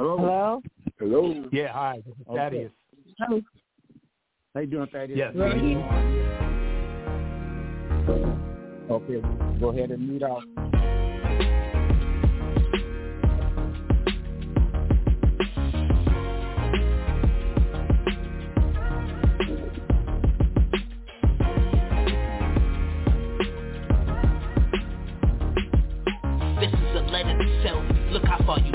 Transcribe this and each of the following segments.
Hello. Hello. Hello. Yeah, hi. This is Okay. Thaddeus. Hello. How you doing, Thaddeus? Yes. Ready? Okay. Go ahead and mute out.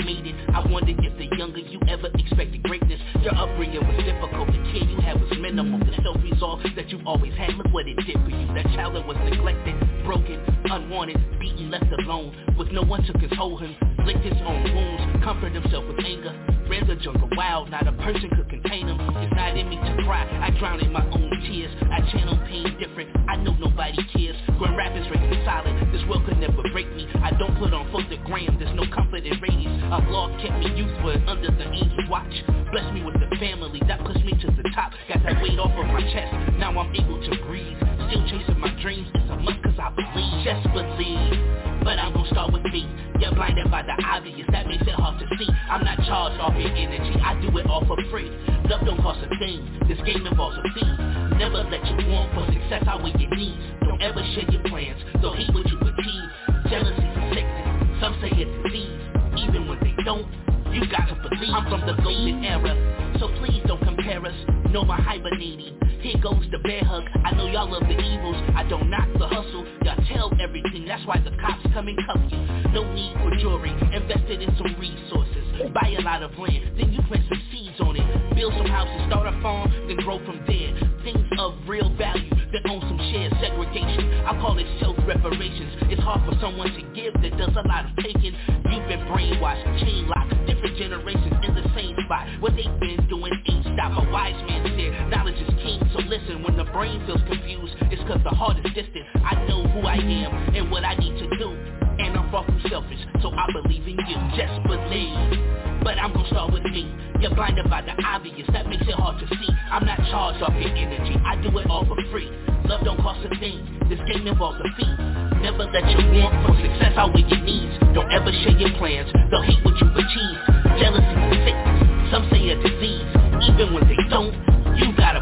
I wondered if the younger you ever expected greatness. Your upbringing was difficult. The kid you had was minimal. The self-resolve that you always had. Look what it did for you. That child that was neglected, broken, unwanted, beaten, left alone. With no one to console him. Licked his own wounds. Comfort himself with anger. Ran the jungle wild. Not a person could contain him. It's not in me to cry. I drown in my own tears. I channel pain different. I know nobody cares. Grand Rapids raised me solid. This world could never break me. I don't put on folk the gram, There's no comfort in ratings. A blog kept me youthful under the angel's watch. Bless me with the family that pushed me to the top. Got that weight off of my chest. Now I'm able to breathe. Still chasing my dreams. It's a must cause I believe. Just believe. But I'm gonna start with me. You're blinded by the obvious. That makes it hard to see. I'm not charged off your energy. I do it all for free. Love don't cost a thing. This game involves a fee. Never let you want for success outweigh your needs. Don't ever share your plans. Don't hate what you achieve. Jealousy is sickness. Some say it's disease. Even when they don't, you got to believe. I'm from the golden era. So please don't compare us. No more hibernating. Here goes the bear hug. I know y'all love the evils. I don't knock the hustle. Y'all tell everything. That's why the cops come and cuff you. No need for jewelry. Invested in some resources. Buy a lot of land. Then you plant some seeds on it. Build some houses. Start a farm. Then grow from there. Things of real value. That own some shared segregation. I call it self-reparations. It's hard for someone to give that does a lot of taking. You've been brainwashed, chain locked. Different generations same spot. What they've been doing ain't stop. A wise man said, knowledge is king. So listen, when the brain feels confused, it's cause the heart is distant. I know who I am and what I need to do. And I'm far from selfish, so I believe in you. Just believe. But I'm gonna start with me. You're blinded by the obvious, that makes it hard to see. I'm not charged off your energy, I do it all for free. Love don't cost a thing, this game involves a fee. Never let your want for success outweigh your needs. Don't ever share your plans, they'll hate what you achieve. Jealousy sickness, some say a disease. Even when they don't, you gotta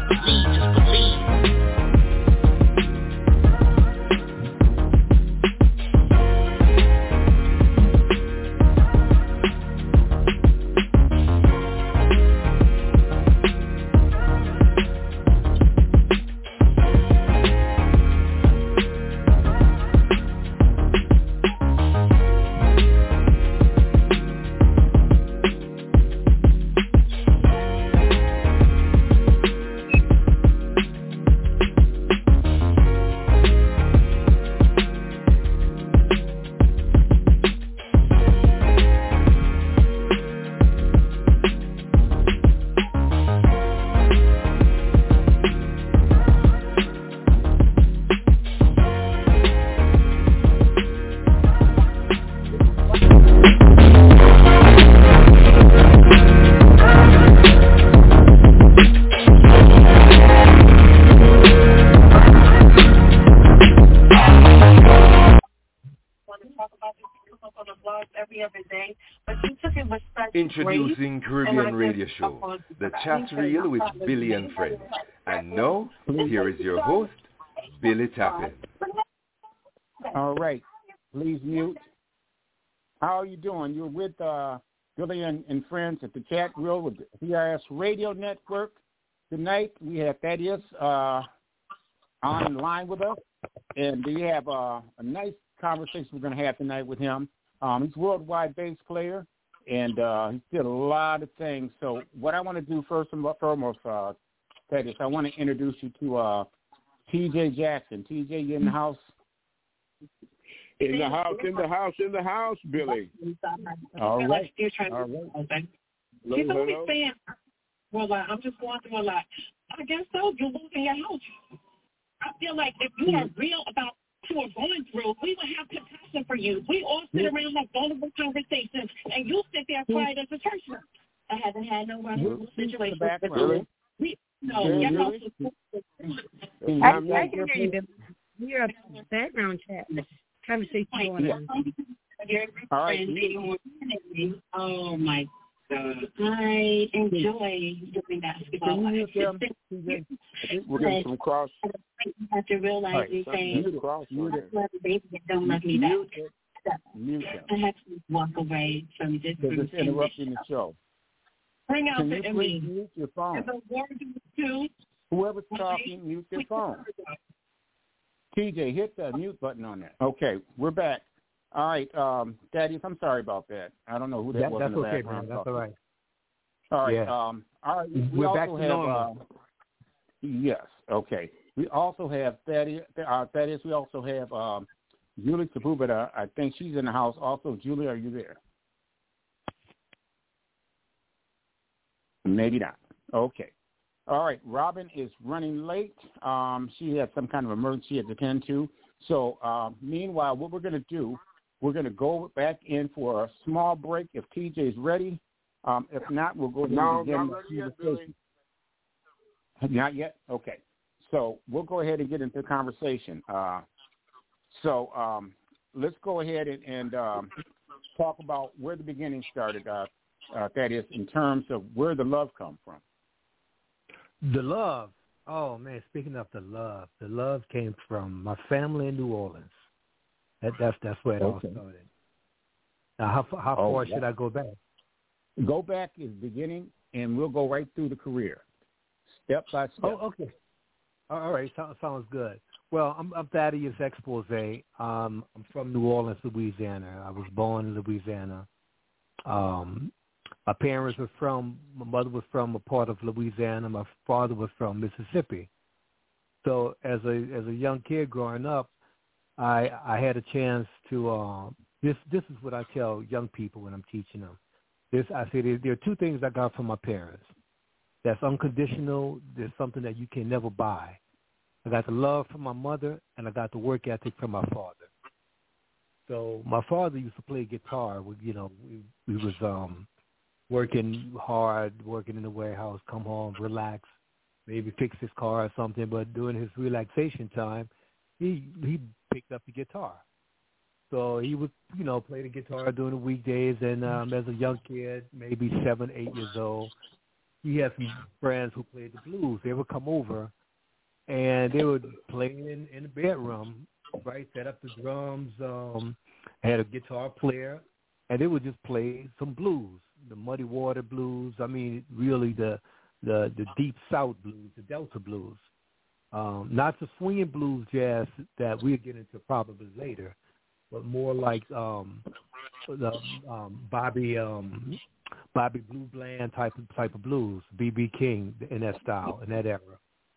Introducing Caribbean Radio Show, the chat reel with Billy and friends. And now, here is your host, Billy Tappin. All right. Please mute. How are you doing? You're with uh, Billy and, and friends at the chat reel with the CRS Radio Network. Tonight we have Thaddeus uh, online with us, and we have uh, a nice conversation we're going to have tonight with him. Um, he's a worldwide bass player, and uh, he did a lot of things. So what I want to do first and foremost, uh, Ted, is I want to introduce you to uh, T.J. Jackson. T.J., you in the house? In the house, in the house, in the house, Billy. All right. You're trying All to, right. okay. Hello, She's always hello. saying, well, like, I'm just going through a lot. I guess so. You're losing your house. I feel like if you are real about what you are going through, we would have compassion for you. We all sit around have vulnerable conversations, and you sit there quiet as a church member. I haven't had no vulnerable situations. with Really? We, no, Really? your Really? is I, I can hear you. Bill. You're a background chat. Conversation going on. Um, all right. friend, they don't want to- Oh my I enjoy doing basketball. Can you um, We're getting some cross. You have to realize Right, these things. Cross. I love the baby and don't love me Mute back. it. Mute I have to walk away from this Because it's routine. interrupting the show. Bring out Can the you please mute your phone? if a word too. Whoever's talking, mute their phone. TJ, hit the mute button on that. Okay, we're back. All right, um, Thaddeus, I'm sorry about that. I don't know who that That, was that's in the okay, background. man. That's all right. All right. Yeah. Um, all right. We We're also back to have, normal. Uh, yes. Okay. We also have Thaddeus. Uh, Thaddeus. We also have um, Julie Sepulveda. I think she's in the house. Also, Julie, are you there? Maybe not. Okay. All right. Robin is running late. Um, she had some kind of emergency to attend to. So, um, meanwhile, what we're going to do, we're going to go back in for a small break if TJ's ready. Um, if not, we'll go ahead No, and begin not the ready yet, conversation. Not yet? Okay. So we'll go ahead and get into the conversation. Uh, so um, let's go ahead and, and um, talk about where the beginning started, uh, uh, that is, in terms of where the love come from. The love. Oh man, speaking of the love, the love came from my family in New Orleans. That, that's that's where it Okay. all started. Now, how how Oh, far yeah. should I go back? Go back is beginning, and we'll go right through the career, step by step. Oh, okay. All all right, so, sounds good. Well, I'm, I'm Thaddeus Exposé. Um, I'm from New Orleans, Louisiana. I was born in Louisiana. Um, my parents were from. My mother was from a part of Louisiana. My father was from Mississippi. So as a as a young kid growing up, I I had a chance to. Uh, this this is what I tell young people when I'm teaching them. This I say there, there are two things I got from my parents that's unconditional. There's something that you can never buy. I got the love from my mother, and I got the work ethic from my father. So my father used to play guitar. We, you know, we, we was um working hard, working in the warehouse, come home, relax, maybe fix his car or something. But during his relaxation time, he he picked up the guitar. So he would, you know, play the guitar during the weekdays. And um, as a young kid, maybe seven, eight years old, he had some friends who played the blues. They would come over, and they would play in in the bedroom, right? Set up the drums. Um, had a guitar player, and they would just play some blues, the Muddy Water blues. I mean, really the the the deep South blues, the Delta blues. Um, not the swinging blues jazz that we'll get into probably later, but more like um, the um, Bobby um, Bobby Blue Bland type of type of blues, BB King in that style in that era.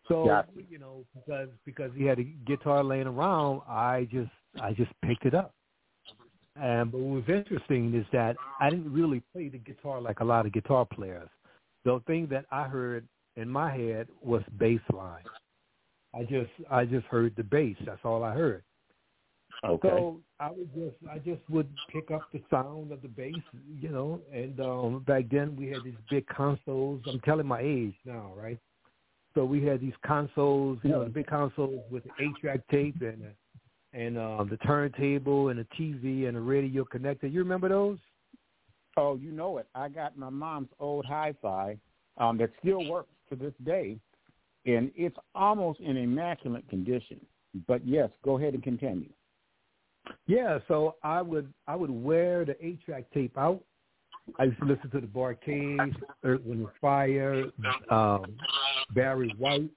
So Gotcha. you know because because he had a guitar laying around, I just I just picked it up. And but what was interesting is that I didn't really play the guitar like a lot of guitar players. The thing that I heard in my head was bass line. I just I just heard the bass. That's all I heard. Okay. So I would just I just would pick up the sound of the bass, you know. And um back then we had these big consoles. I'm telling my age now, right? So we had these consoles, you know, the big consoles with the eight track tape and uh, and um the turntable and the TV and the radio connector. You remember those? Oh, you know it. I got my mom's old hi-fi um, that still works to this day, and it's almost in immaculate condition. But yes, go ahead and continue. Yeah, so I would I would wear the eight track tape out. I used to listen to the Bar-Kays, Earth, Wind and Fire, um, Barry White,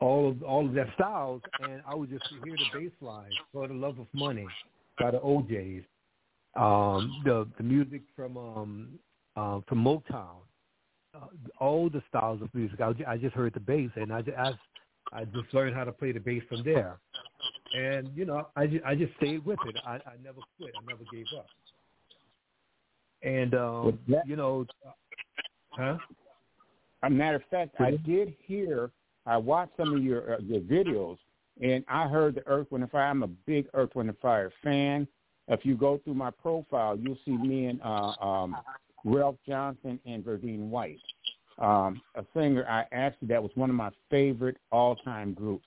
all of all of their styles, and I would just hear the bass line for the love of money by the O'Jays, um, the the music from um, uh, from Motown, all the styles of music. I, I just heard the bass, and I, I I just learned how to play the bass from there. And you know, I just, I just stayed with it. I, I never quit. I never gave up. And um, that- you know, huh? A matter of fact, I did hear. I watched some of your uh, your videos, and I heard the Earth, Wind and Fire. I'm a big Earth, Wind and Fire fan. If you go through my profile, you'll see me and uh, um, Ralph Johnson and Verdine White, um, a singer. I actually that was one of my favorite all-time groups.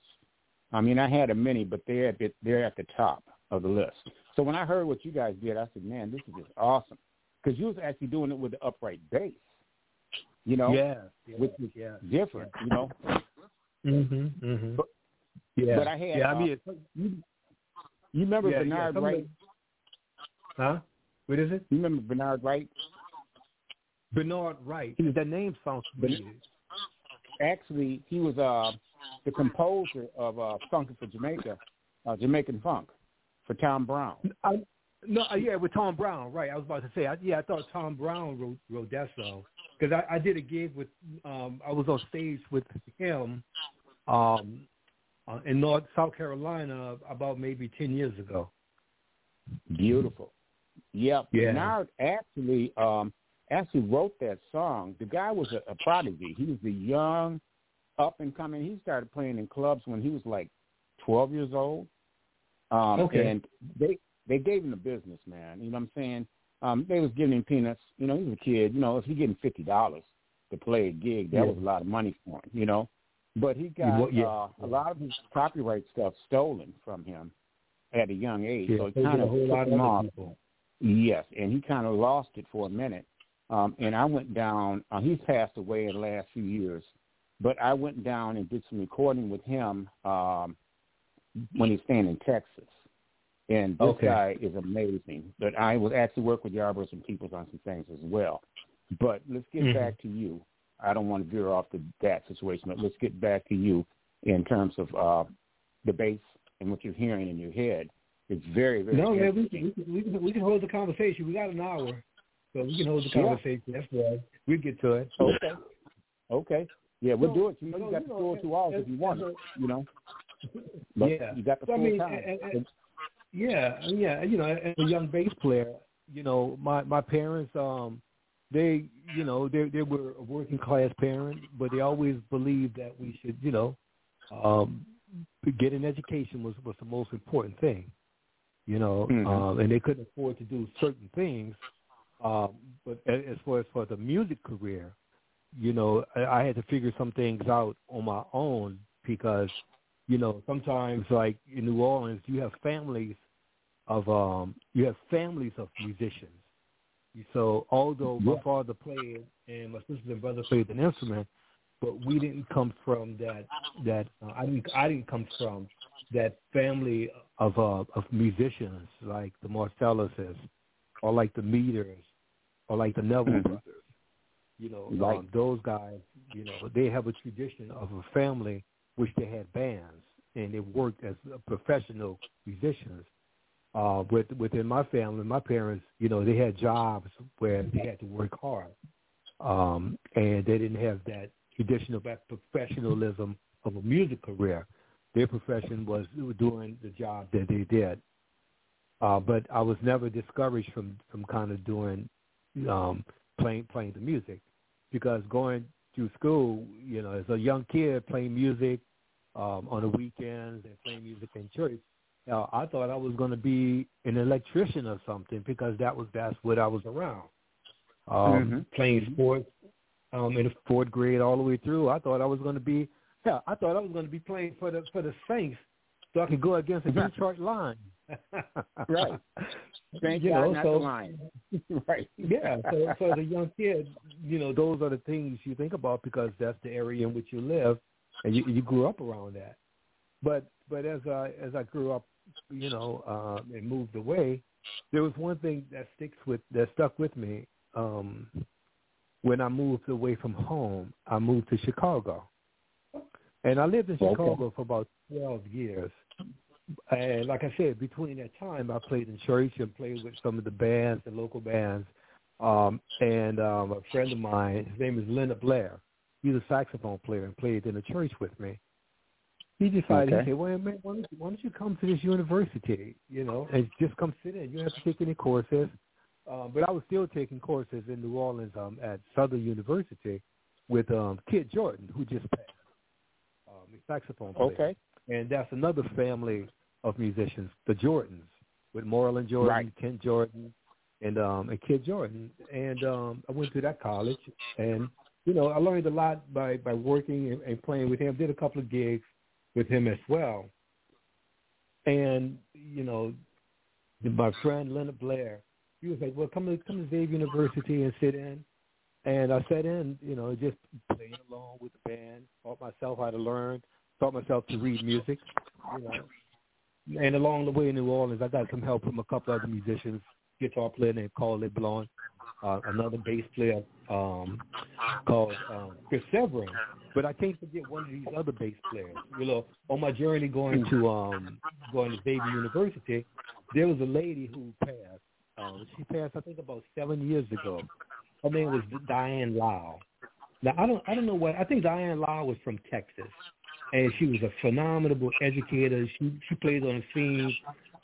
I mean, I had a many, but they're at the, they're at the top of the list. So when I heard what you guys did, I said, "Man, this is just awesome." because you was actually doing it with the upright bass. You know, yeah, yeah which is yeah. different. You know. Mhm. Mhm. But, yeah. But I had. Yeah. Uh, I mean, you, you remember yeah, Bernard yeah, Wright? Huh? What is it? You remember Bernard Wright? Bernard Wright. That name sounds familiar. Actually, he was uh, the composer of uh, "Funky for Jamaica," uh, Jamaican funk for Tom Browne. I, no, uh, yeah, with Tom Browne, right? I was about to say, I, yeah, I thought Tom Browne wrote, wrote that song because I, I did a gig with, um, I was on stage with him, um, uh, in North South Carolina about maybe ten years ago. Beautiful. Yep. Yeah. Bernard actually um, actually wrote that song. The guy was a, a prodigy. He was the young, up and coming. He started playing in clubs when he was like twelve years old. Um, Okay. And they they gave him the business, man. You know what I'm saying? Um, they was giving him peanuts. You know, he was a kid. You know, if he getting fifty dollars to play a gig, that Yeah. was a lot of money for him. You know, but he got yeah. uh, a lot of his copyright stuff stolen from him at a young age. Yeah, so it kind of took him off. Yes, and he kind of lost it for a minute. Um, and I went down. Uh, he's passed away in the last few years, but I went down and did some recording with him um, when he was staying in Texas. And this Okay. guy is amazing. But I was actually work with Yarborough and Peoples on some things as well. But let's get Mhm. back to you. I don't want to veer off the that situation, but let's get back to you in terms of uh, the bass and what you're hearing in your head. It's very, very No, man, we we, can, we, can, we can hold the conversation. We got an hour, so we can hold the Yeah. conversation. That's right. We get to it. Okay. Okay. Yeah, we'll No, do it. You know, no, you got you the know, full two hours if you want as it. You know. But Yeah. you got the So, I full mean, time. and- and- Yeah, yeah. You know, as a young bass player, you know, my my parents, um, they, you know, they they were a working class parent, but they always believed that we should, you know, um, get an education was was the most important thing. You know, Mhm. um, and they couldn't afford to do certain things. Um, but as far as for the music career, you know, I, I had to figure some things out on my own because you know, sometimes like in New Orleans, you have families of um, you have families of musicians. So although my father played and my sister and brother played an instrument, but we didn't come from that. That uh, I didn't. I didn't come from that family of uh, of musicians like the Marsalises, or like the Meters, or like the Neville Mhm. brothers. You know, Right. um, those guys. You know, they have a tradition of a family which they had bands and they worked as professional musicians. Uh, with within my family, my parents, you know, they had jobs where they had to work hard, um, and they didn't have that traditional that professionalism of a music career. Their profession was doing the job that they did. Uh, but I was never discouraged from from kind of doing um, playing playing the music because going through school, you know, as a young kid playing music um, on the weekends and playing music in church, uh, I thought I was going to be an electrician or something because that was that's what I was around. Um, Mhm. Playing sports um, in the fourth grade all the way through, I thought I was going to be. Yeah, I thought I was going to be playing for the for the Saints, so I could go against the Detroit Lions. Right. Thank you God, know, not so, right. yeah, so, so as a young kid, you know, those are the things you think about because that's the area in which you live, and you, you grew up around that. But but as I as I grew up, you know, um, and moved away, there was one thing that sticks with that stuck with me. Um, when I moved away from home, I moved to Chicago, and I lived in Okay. Chicago for about twelve years. And like I said, between that time, I played in church and played with some of the bands, the local bands. Um, and um, a friend of mine, his name is Leonard Blair. He's a saxophone player and played in the church with me. He decided, Okay. he said, well, man, why don't, you, why don't you come to this university, you know, and just come sit in. You don't have to take any courses. Um, but I was still taking courses in New Orleans um, at Southern University with um, Kid Jordan, who just passed. Um, a saxophone player Okay. And that's another family of musicians, the Jordans, with Marlon Jordan, Right. Kent Jordan, and um and Kid Jordan. And um I went to that college, and you know I learned a lot by by working and, and playing with him. Did a couple of gigs with him as well. And you know, my friend Leonard Blair, he was like, well, come to come to Xavier University and sit in. And I sat in, you know, just playing along with the band, taught myself how to learn, taught myself to read music, you know. And along the way in New Orleans, I got some help from a couple other musicians, guitar player named Carl LeBlanc, uh, another bass player um, called um, Chris Severin. But I can't forget one of these other bass players. You know, on my journey going to um, going to Xavier University, there was a lady who passed. Um, she passed, I think, about seven years ago. Her name was Diane Lau. Now I don't I don't know what I think Diane Lau was from Texas, and she was a phenomenal educator. She she played on the scene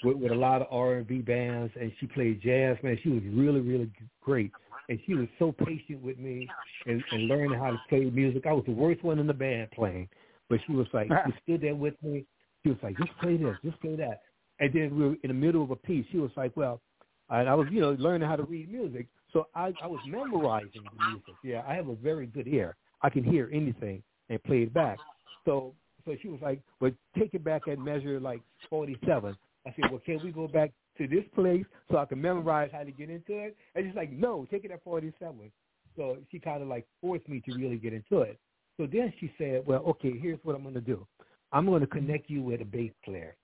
with, with a lot of R and B bands, and she played jazz. Man, she was really really great, and she was so patient with me and, and learning how to play music. I was the worst one in the band playing, but she was like she stood there with me. She was like, just play this, just play that. And then we were in the middle of a piece. She was like, well, and I was you know learning how to read music. So I, I was memorizing the music. Yeah, I have a very good ear. I can hear anything and play it back. So so she was like, well, take it back and measure like 47. I said, well, can we go back to this place so I can memorize how to get into it? And she's like, no, take it at 47. So she kind of like forced me to really get into it. So then she said, well, okay, here's what I'm going to do. I'm going to connect you with a bass player.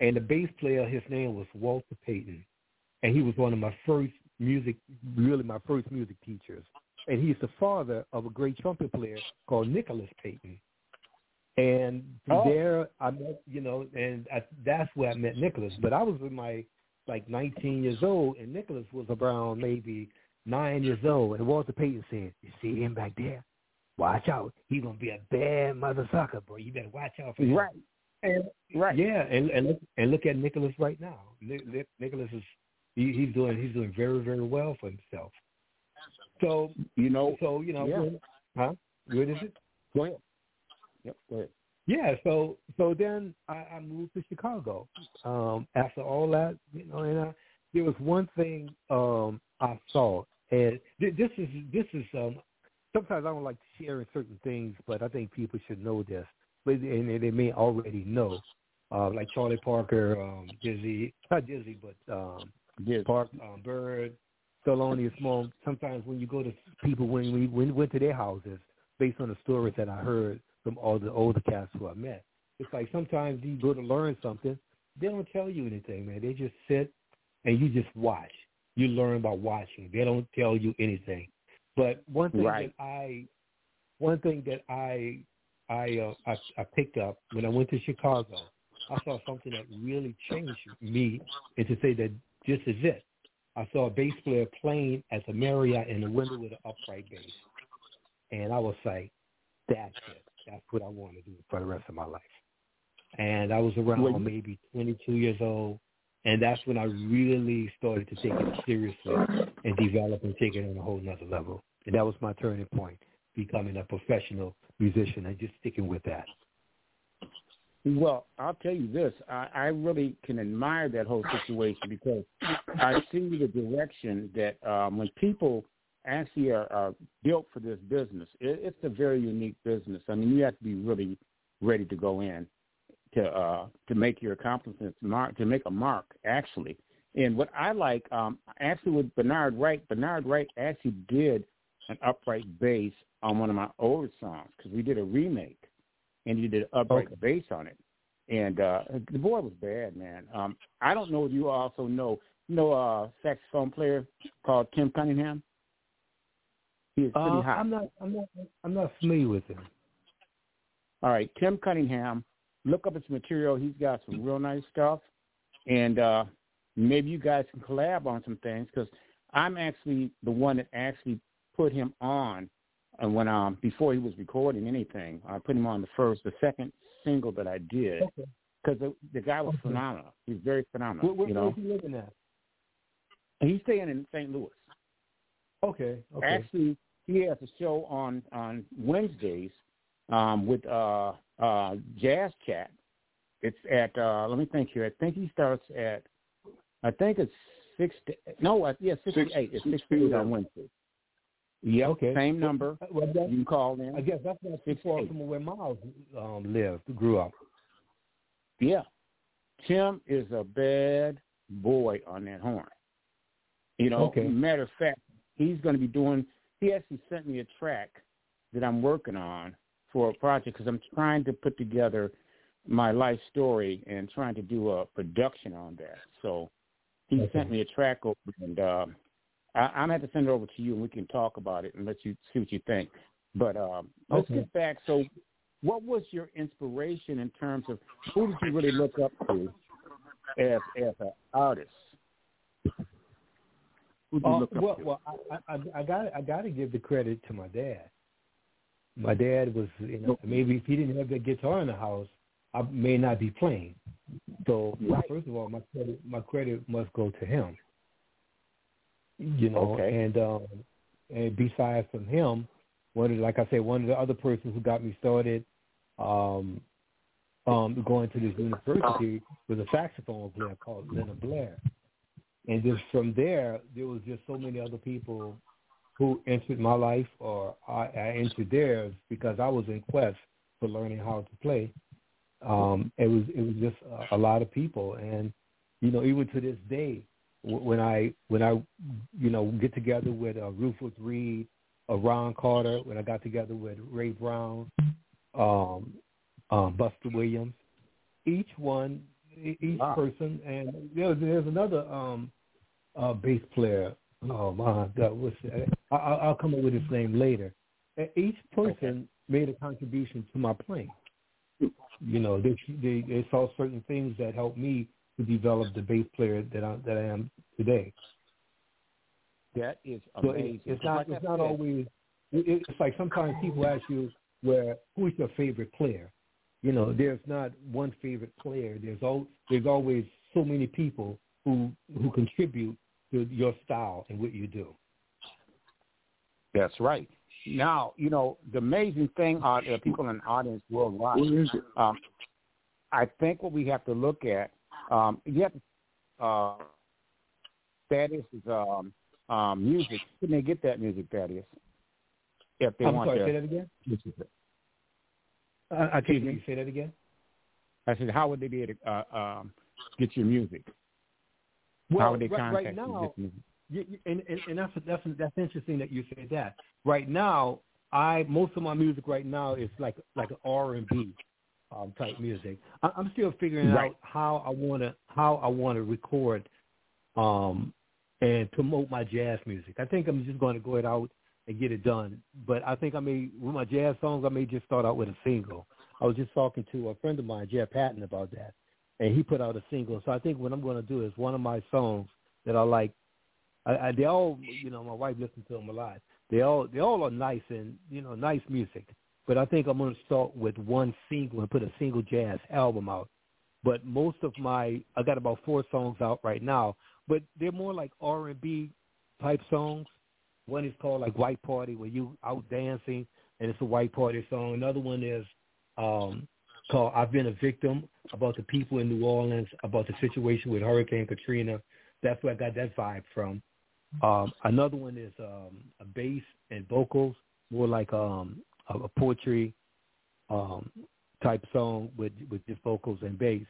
And the bass player, his name was Walter Payton. And he was one of my first music, really my first music teachers. And he's the father of a great trumpet player called Nicholas Payton. And oh. there I met, you know, and I, that's where I met Nicholas. But I was with my like 19 years old, and Nicholas was around maybe nine years old. And Walter Payton said, "You see him back there? Watch out! He's gonna be a bad mother sucker, bro. You better watch out for him." Right. And, right. Yeah, and and look, and look at Nicholas right now. Nicholas is he, he's doing he's doing very very well for himself. So you know, so you know, yeah. huh? What is it? Go ahead. Yep, go ahead. Yeah, so so then I, I moved to Chicago. Um, after all that, you know, and I, there was one thing um, I saw, and th- this is this is um, sometimes I don't like sharing certain things, but I think people should know this, but and they may already know, uh, like Charlie Parker, um, Dizzy, not Dizzy, but um, yes. Park, um, Bird, Thelonious Monk. Sometimes when you go to people when we, when we went to their houses, based on the stories that I heard from all the older cats who I met. It's like sometimes you go to learn something, they don't tell you anything, man. They just sit and you just watch. You learn by watching. They don't tell you anything. But one thing right. that I, one thing that I, I, uh, I, I picked up when I went to Chicago, I saw something that really changed me, and to say that this is it. I saw a bass player playing at the Marriott in the window with an upright bass, and I was like, "That's it that's what I want to do for the rest of my life. And I was around well, maybe 22 years old, and that's when I really started to take it seriously and develop and take it on a whole nother level. And that was my turning point, becoming a professional musician and just sticking with that. Well, I'll tell you this. I, I really can admire that whole situation because I see the direction that um, when people actually are, are built for this business. It, it's a very unique business. I mean, you have to be really ready to go in to uh, to make your accomplishments mark to make a mark actually. And what I like, um, actually with Bernard Wright, Bernard Wright actually did an upright bass on one of my older songs because we did a remake, and he did an upright okay. bass on it. And uh, the boy was bad, man. Um, I don't know if you also know, you know, a saxophone player called Tim Cunningham. He is pretty uh, hot. I'm not. I'm not. I'm not familiar with him. All right, Tim Cunningham. Look up his material. He's got some real nice stuff, and uh maybe you guys can collab on some things because I'm actually the one that actually put him on, and when um before he was recording anything, I put him on the first, the second single that I did because okay. the, the guy was okay. phenomenal. He's very phenomenal. Where, where, you know? where's he living at? He's staying in St. Louis. Okay. Okay. Actually, he has a show on on Wednesdays um, with uh, uh, Jazz Chat. It's at uh, let me think here. I think he starts at I think it's six. No, yeah, sixty eight. It's sixty eight on Wednesday. Yeah, okay. Same number. Well, that, you call in. I guess that's not too far from where Miles um, lived, grew up. Yeah, Tim is a bad boy on that horn. You know, okay. matter of fact, he's going to be doing. He actually sent me a track that I'm working on for a project because I'm trying to put together my life story and trying to do a production on that. So he okay. sent me a track over, and um, I, I'm going to have to send it over to you, and we can talk about it and let you see what you think. But um, let's get back. So, what was your inspiration in terms of who did you really look up to as as an artist? Who did you uh, look well, up to? well, I, I, I got I got to give the credit to my dad. My dad was, you know, maybe if he didn't have that guitar in the house, I may not be playing. So Right. first of all, my credit my credit must go to him. You know, Okay. and um, and besides from him, one of like I said, one of the other persons who got me started, um, um, going to this university was a saxophone player called Leonard Blair. And just from there, there was just so many other people who entered my life or I, I entered theirs because I was in quest for learning how to play. Um, it was it was just a, a lot of people, and you know even to this day, when I when I you know get together with uh, Rufus Reid, uh, Ron Carter, when I got together with Ray Brown, um, um, Buster Williams, each one, each Wow. person, and there's there's another um, uh, bass player. Oh my God, what's that? I, I'll come up with his name later. Each person made a contribution to my playing. You know, they, they they saw certain things that helped me to develop the bass player that I that I am today. that is So amazing. it, it's not Like it's not said, always. It, it's like sometimes people ask you where who is your favorite player. You know, there's not one favorite player. There's al- there's always so many people who who contribute to your style and what you do. That's right. Now, you know, the amazing thing are there are people in the audience worldwide. What is it? Um, I think what we have to look at, um, you have to, uh, Thaddeus is um, um, music. Can they get that music, Thaddeus? If they I'm want sorry, to. say that again. I, I can't you. Say that again. I said, how would they be able to uh, um, get your music? Well, how would they right, contact right you? now, music? You, you, and, and, and that's that's that's interesting that you said that. Right now, I most of my music right now is like like an R and B um, type music. I, I'm still figuring Right. out how I want to how I want to record um, and promote my jazz music. I think I'm just going to go it out and get it done. But I think I may with my jazz songs, I may just start out with a single. I was just talking to a friend of mine, Jeff Patton, about that, and he put out a single. So I think what I'm going to do is one of my songs that I like. I, I, they all, you know, my wife listens to them a lot. They all, they all are nice and you know, nice music. But I think I'm going to start with one single and put a single jazz album out. But most of my, I got about four songs out right now, but they're more like R and B type songs. One is called like White Party, where you out dancing, and it's a white party song. Another one is um, called I've Been a Victim, about the people in New Orleans, about the situation with Hurricane Katrina. That's where I got that vibe from. Um, another one is um, a bass and vocals, more like um, a, a poetry um, type song with with just vocals and bass.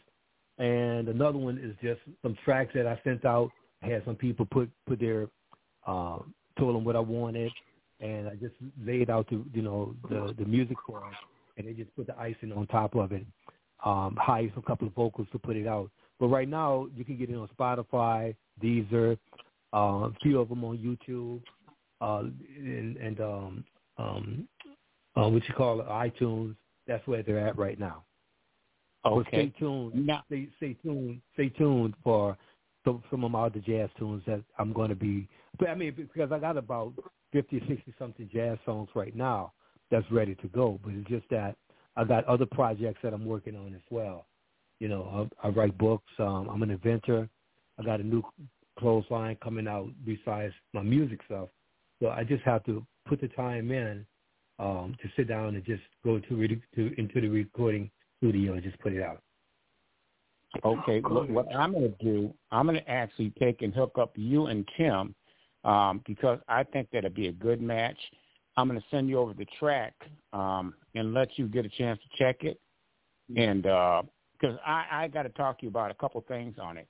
And another one is just some tracks that I sent out. I had some people put put their um, told them what I wanted, and I just laid out the you know the the music for them, and they just put the icing on top of it. Um, hired a couple of vocals to put it out. But right now, you can get it on Spotify, Deezer, uh, a few of them on YouTube, uh, and, and um, um, uh, what you call it, iTunes. That's where they're at right now. But Okay. stay tuned. Now, Stay, stay tuned. Stay tuned for some, some of my other jazz tunes that I'm going to be. But I mean, because I got about 50, 60 something jazz songs right now that's ready to go. But it's just that I got other projects that I'm working on as well. You know, I, I write books. Um, I'm an inventor. I got a new clothesline coming out besides my music stuff. So I just have to put the time in um, to sit down and just go to, re- to into the recording studio and just put it out. Okay, what, what I'm going to do, I'm going to actually take and hook up you and Kim um, because I think that'd be a good match. I'm going to send you over the track um, and let you get a chance to check it. And because I, I got to talk to you about a couple things on it.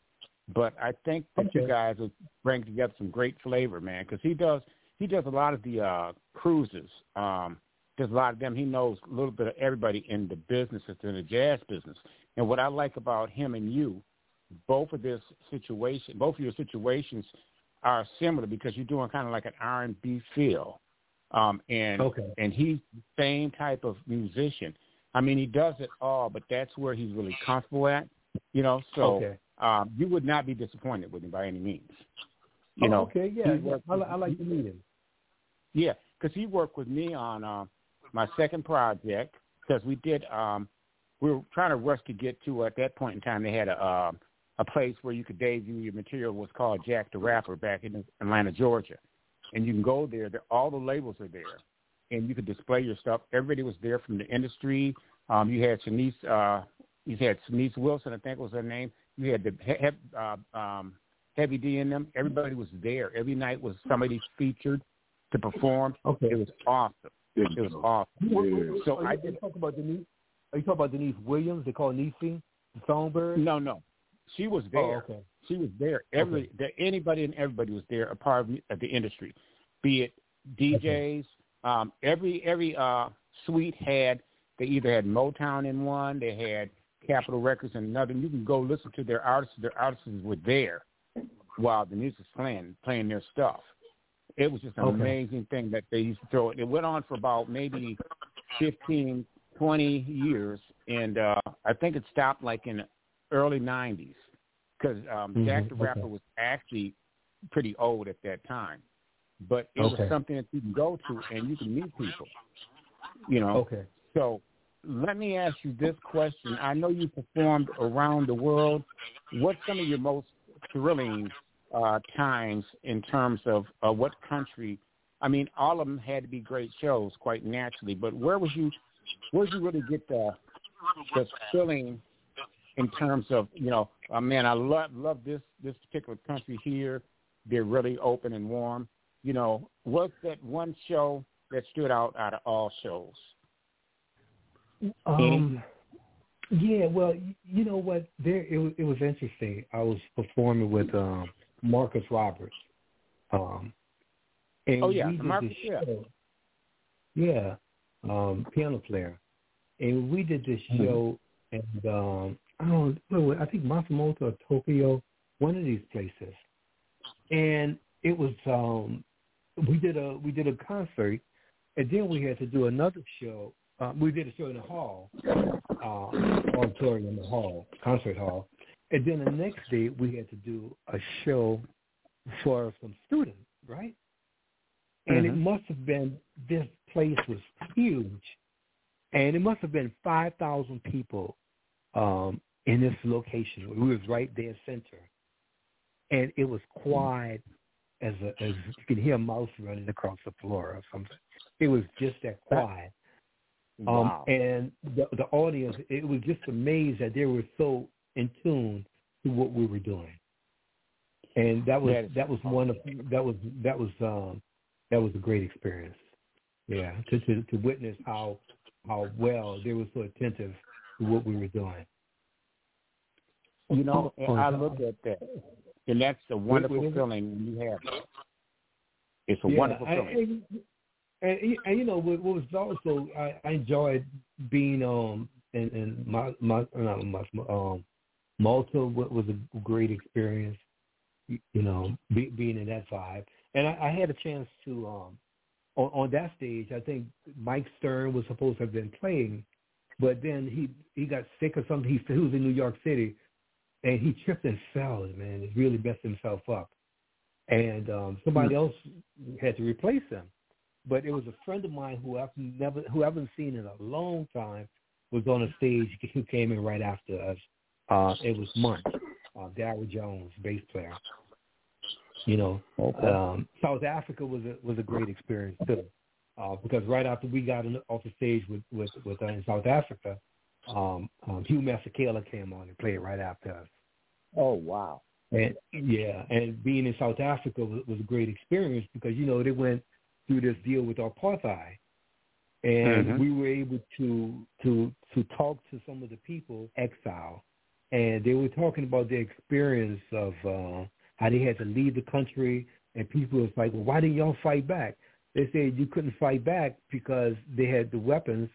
But I think that okay. you guys will bring together some great flavor, man, because he does he does a lot of the uh cruises. Um, does a lot of them. He knows a little bit of everybody in the business, in the jazz business. And what I like about him and you, both of this situation, both of your situations are similar because you're doing kind of like an R and B feel. Um, and okay. and he's the same type of musician. I mean, he does it all, but that's where he's really comfortable at. You know, so okay. um, you would not be disappointed with him by any means. You oh, know, okay, yeah, yeah. I, I like to meet him. Yeah, because he worked with me on uh, my second project because we did. Um, we were trying to rush to get to at that point in time. They had a uh, a place where you could debut your material was called Jack the Rapper back in Atlanta, Georgia, and you can go there. there all the labels are there, and you could display your stuff. Everybody was there from the industry. Um, you had Shanice, uh, you had Shanice Wilson, I think was her name. You had the he- uh, um, Heavy D in them. Everybody was there. Every night was somebody featured to perform. Okay, it was awesome. It was awesome. Yeah. So are I you, did talk about Deniece. Are you talking about Deniece Williams? They call Niecy the songbird. No, no, she was there. Oh, okay. She was there. Every okay. the, anybody and everybody was there, a part of, the industry, be it DJs. Okay. Um, every every uh, suite had they either had Motown in one, they had Capitol Records in another. And you can go listen to their artists. Their artists were there while the music's playing, playing their stuff. It was just an okay. amazing thing that they used to throw. It It went on for about maybe fifteen, twenty years, and uh, I think it stopped like in early 90s because um, mm-hmm. Jack the Rapper okay. was actually pretty old at that time. But it okay. was something that you can go to and you can meet people, you know. Okay. So let me ask you this question. I know you performed around the world. What's some of your most thrilling uh, times in terms of uh, what country? I mean, all of them had to be great shows, quite naturally. But where was you? Where did you really get the the feeling in terms of you know, uh, man, I love love this this particular country here. They're really open and warm. You know, what's that one show that stood out out of all shows? Um, yeah, well, you know what? There, it, it was interesting. I was performing with um, Marcus Roberts. Um, and oh yeah, Marcus. Yeah. Yeah, um, piano player, and we did this show, and um, I don't know, I think Matsumoto or Tokyo, one of these places, and it was um, we did a we did a concert, and then we had to do another show. Uh, we did a show in the hall, uh, auditorium in the hall, concert hall, and then the next day we had to do a show for some students, right? And mm-hmm. it must have been this place was huge, and it must have been five thousand people um, in this location. We was right there center, and it was quiet as a, as you can hear a mouse running across the floor or something. It was just that quiet. Wow. Um, and the, the audience, it was just amazed that they were so in tune to what we were doing. And that was that was one of that was that was um that was a great experience. Yeah, to to, to witness how how well they were so attentive to what we were doing. You know, and I look at that, and that's a wonderful feeling when you have. It's a yeah, wonderful I- feeling. And, and, and you know what, what was also I, I enjoyed being um in, in my my not my um Malta wa- was a great experience. You you know, be, being in that vibe, and I, I had a chance to um on, on that stage. I think Mike Stern was supposed to have been playing, but then he he got sick or something. He, he was in New York City, and he tripped and fell. Man, it really messed himself up, and um somebody else had to replace him. But it was a friend of mine who I've never who I haven't seen in a long time was on the stage who came in right after us. Uh, it was Munch, uh, Darryl Jones, bass player. You know, Okay. um, South Africa was a was a great experience too, uh, because right after we got in, off the stage with with with uh, in South Africa, um, um, Hugh Masekela came on and played right after us. Oh wow. And yeah, and being in South Africa was, was a great experience because you know they went through this deal with apartheid, and Mhm. we were able to to to talk to some of the people exile, and they were talking about their experience of uh, how they had to leave the country, and people was like, well, why didn't y'all fight back? They said you couldn't fight back because they had the weapons,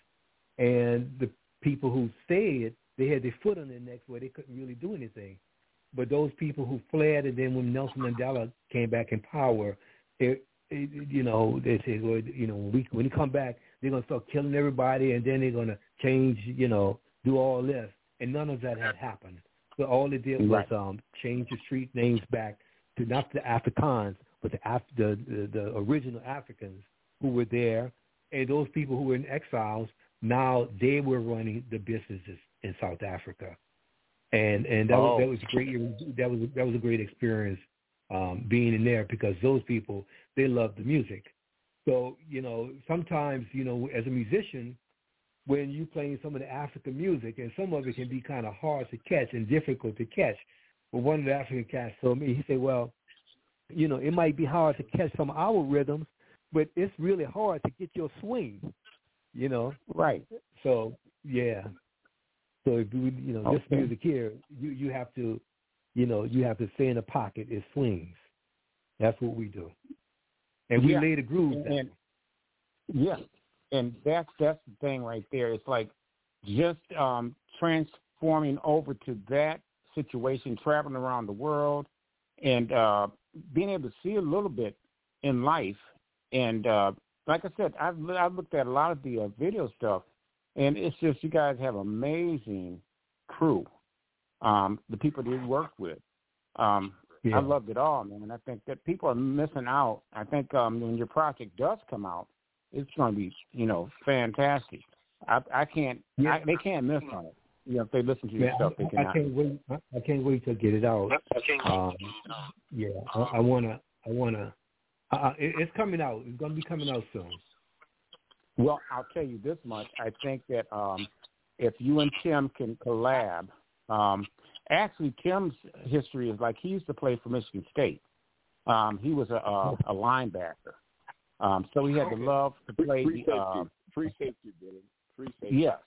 and the people who said they had their foot on their necks where they couldn't really do anything. But those people who fled, and then when Nelson Mandela came back in power, it, it, you know, they said, well, you know, when we when he come back, they're gonna start killing everybody, and then they're gonna change, you know, do all this, and none of that had happened. So all they did was right. um, change the street names back to not the Afrikaans, but the, Af- the, the the original Africans who were there, and those people who were in exiles now they were running the businesses in South Africa, and and that oh. was that was great. That was that was a great experience um, being in there because those people they loved the music. So you know sometimes you know as a musician when you're playing some of the African music and some of it can be kind of hard to catch and difficult to catch. But one of the African cats told me he said, well, you know it might be hard to catch some of our rhythms, but it's really hard to get your swing you know. Right. So yeah. So if you you know this music here, you you have to, you know, you have to stay in the pocket. It swings. That's what we do, and we yeah. lay the groove down. And, yeah, and that's that's the thing right there. It's like just um transforming over to that situation, traveling around the world, and uh being able to see a little bit in life and uh like I said, I've I've looked at a lot of the uh, video stuff, and it's just you guys have amazing crew. Um, the people that you work with, um, yeah. I loved it all, man. And I think that people are missing out. I think um, when your project does come out, it's going to be you know fantastic. I I can't yeah. I, they can't miss on it. You know, if they listen to your yeah, stuff, they cannot. I can't wait. I can't wait to get it out. Um, yeah, I, I wanna I wanna uh, it, it's coming out. It's going to be coming out soon. Well, I'll tell you this much. I think that um, if you and Tim can collab, um, actually Tim's history is like he used to play for Michigan State. Um, he was a, a, a linebacker, um, so he had the love to play. Free safety, uh, free safety, Billy. Free safety. Yes,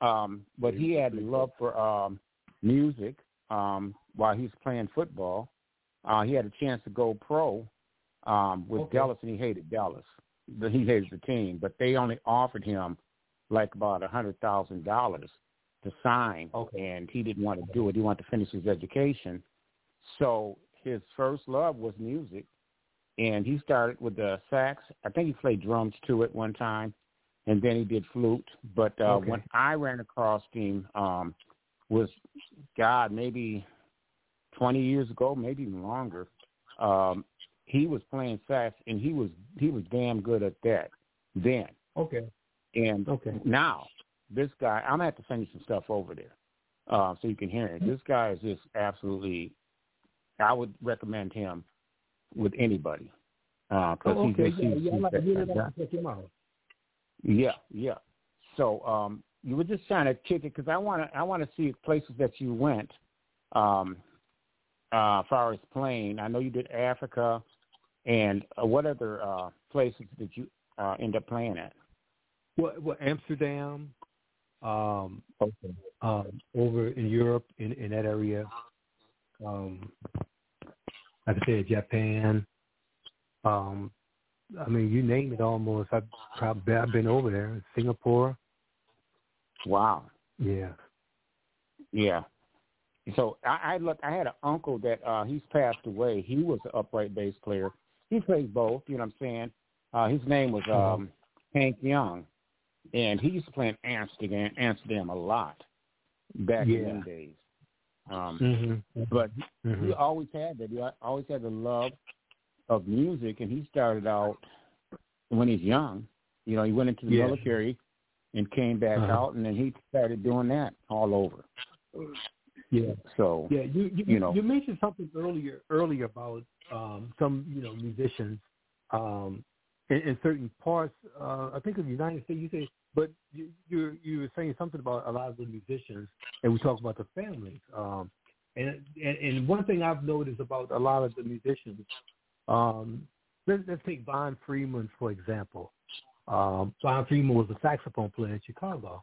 um, but he had the love for um, music um, while he was playing football. Uh, he had a chance to go pro um, with okay. Dallas, and he hated Dallas. He hated the team, but they only offered him like about a hundred thousand dollars to sign, okay. and he didn't want to do it. He wanted to finish his education. So his first love was music, and he started with the sax. I think he played drums too at one time, and then he did flute. But uh, okay. when I ran across him, um, was God maybe twenty years ago, maybe even longer. Um, he was playing sax and he was he was damn good at that then. Okay. And okay. now this guy, I'm gonna have to send you some stuff over there, uh, so you can hear it. This guy is just absolutely. I would recommend him with anybody because uh, oh, okay. he's, yeah, he's, yeah, he's like, that, really like check him out. Yeah, yeah. So um, you were just trying to kick it because I want to I want to see places that you went. Um, uh, as far as playing, I know you did Africa. And uh, what other uh, places did you uh, end up playing at? Well, well Amsterdam, um, okay. um, over in Europe, in, in that area. Um, like I said, Japan. Um, I mean, you name it almost. I've probably I've been over there. Singapore. Wow. Yeah. Yeah. So I, I look. I had an uncle that uh he's passed away. He was an upright bass player, he plays both. You know what I'm saying? Uh, his name was um, Hank Young, and he used to play in Amsterdam, Amsterdam a lot back yeah. in the days. Um, mm-hmm. But mm-hmm. he always had that. He always had the love of music, and he started out when he's young. You know, he went into the military and came back uh-huh. out, and then he started doing that all over. Yeah. So yeah, you you, you know you mentioned something earlier earlier about um, some you know musicians um, in, in certain parts. Uh, I think of the United States. You say, but you you you were saying something about a lot of the musicians, and we talk about the families. Um, and, and and one thing I've noticed about a lot of the musicians, um, let's, let's take Von Freeman for example. Um, Von Freeman was a saxophone player in Chicago,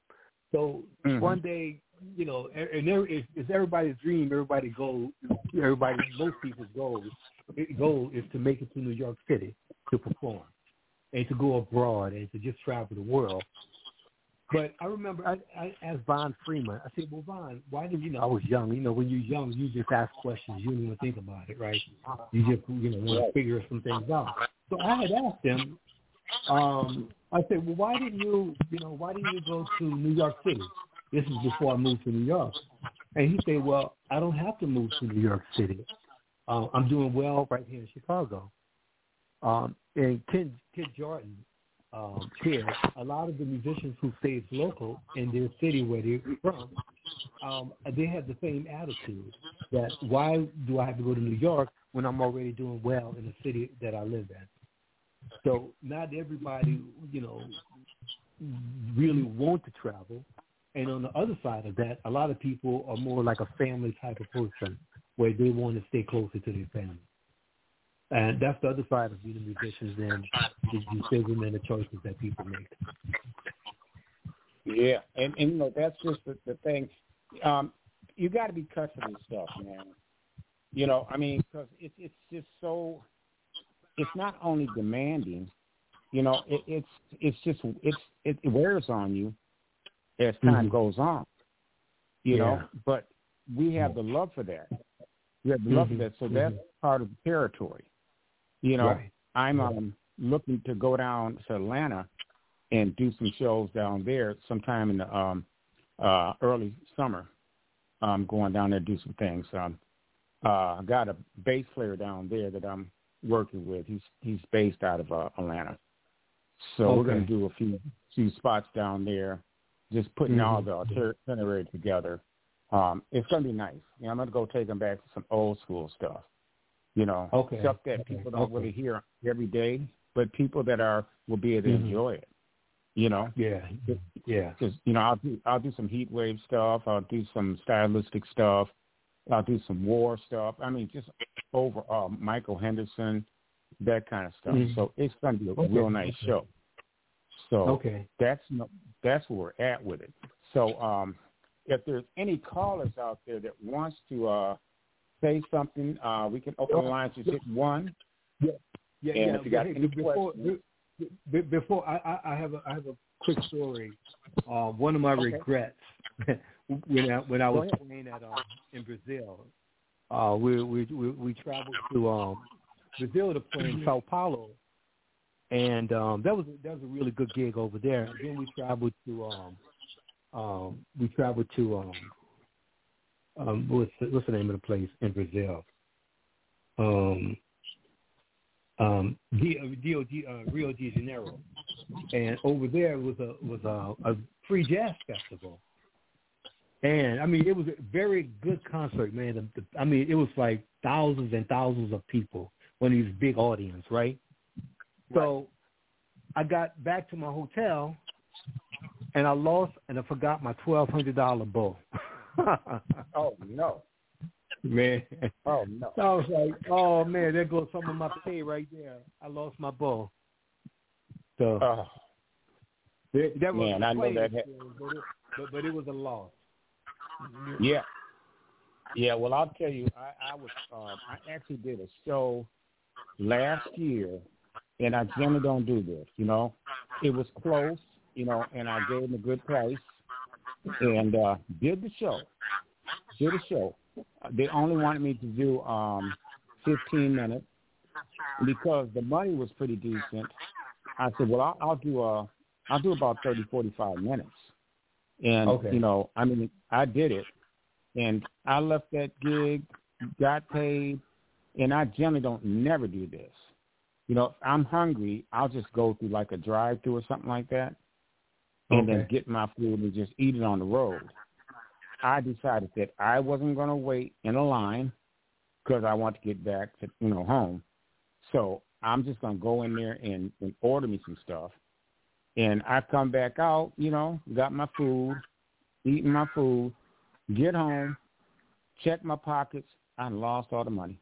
So mm-hmm. one day, you know, and there is it's everybody's dream, everybody goal, everybody, most people's goal, goal is to make it to New York City to perform and to go abroad and to just travel the world. But I remember I, I asked Von Freeman. I said, "Well, Von, why did you know I was young? You know, when you're young, you just ask questions. You don't even think about it, right? You just you know want to figure some things out." So I had asked him. Um, I said, "Well, why didn't you, you know, why didn't you go to New York City? This is before I moved to New York." And he said, "Well, I don't have to move to New York City. Uh, I'm doing well right here in Chicago." Um, and Ken, Kidd Jordan um, here, a lot of the musicians who stay local in their city where they're from, um, they have the same attitude that why do I have to go to New York when I'm already doing well in the city that I live in? So not everybody, you know, really want to travel. And on the other side of that, a lot of people are more like a family type of person where they want to stay closer to their family. And that's the other side of being musicians and the decisions and the choices that people make. Yeah, and and you know that's just the, the thing. Um, you got to be custom stuff, man. You know, I mean, because it's it's just so. It's not only demanding, you know, it, it's it's just it's it wears on you as time mm-hmm. goes on. You yeah. know, but we have the love for that. We have the love mm-hmm. for that, so that's mm-hmm. part of the territory. You know, right. I'm um, looking to go down to Atlanta and do some shows down there sometime in the um, uh, early summer. I'm going down there to do some things. Um, uh, I got a bass player down there that I'm working with. He's he's based out of uh, Atlanta, so okay. we're going to do a few few spots down there, just putting mm-hmm. all the itinerary together. Um, it's going to be nice. You know, I'm going to go take them back to some old school stuff. You know, okay. stuff that okay. people don't okay. really hear every day, but people that are will be able to mm-hmm. enjoy it. You know, yeah, yeah. Because you know, I'll do I'll do some Heatwave stuff. I'll do some stylistic stuff. I'll do some war stuff. I mean, just overall, Michael Henderson, that kind of stuff. Mm-hmm. So it's going to be a okay. real nice show. So okay, that's that's where we're at with it. So um, if there's any callers out there that wants to uh, say something, uh, we can open the lines to six one. Yeah, yeah, and yeah. If you got hey, any before, questions, before I, I have a I have a quick story. Uh, one of my okay. regrets when I when I was playing at um, in Brazil, uh, we we we, we traveled to um, Brazil to play in Sao Paulo, and um, that was that was a really good gig over there. And then we traveled to um, um, we traveled to um, um, what's the, what's the name of the place in Brazil? Um, um, Rio, uh, Rio de Janeiro, and over there was a was a, a free jazz festival, and I mean it was a very good concert, man. The, the, I mean it was like thousands and thousands of people, one of these big audience, right? right. So I got back to my hotel, and I lost and I forgot my twelve hundred dollar bowl. oh no. Man. Oh no. So I was like, oh man, there goes some of my pay right there. I lost my ball. So oh. that, that was man, I know that. but, it, but, but it was a loss. Yeah. Yeah, well, I'll tell you, I, I was, um, I actually did a show last year, and I generally don't do this. You know, it was close, you know, and I gave them a good price, and uh, did the show. Did the show. They only wanted me to do um, 15 minutes because the money was pretty decent. I said, well, I'll, I'll do a, I'll do about 30, 45 minutes. And okay. you know, I mean, I did it, and I left that gig, got paid, and I generally don't never do this. You know, if I'm hungry, I'll just go through like a drive-through or something like that and okay. then get my food and just eat it on the road. I decided that I wasn't going to wait in a line because I want to get back to you know home. So I'm just going to go in there and, and order me some stuff. And I come back out, you know, got my food, eating my food, get home, check my pockets. I lost all the money.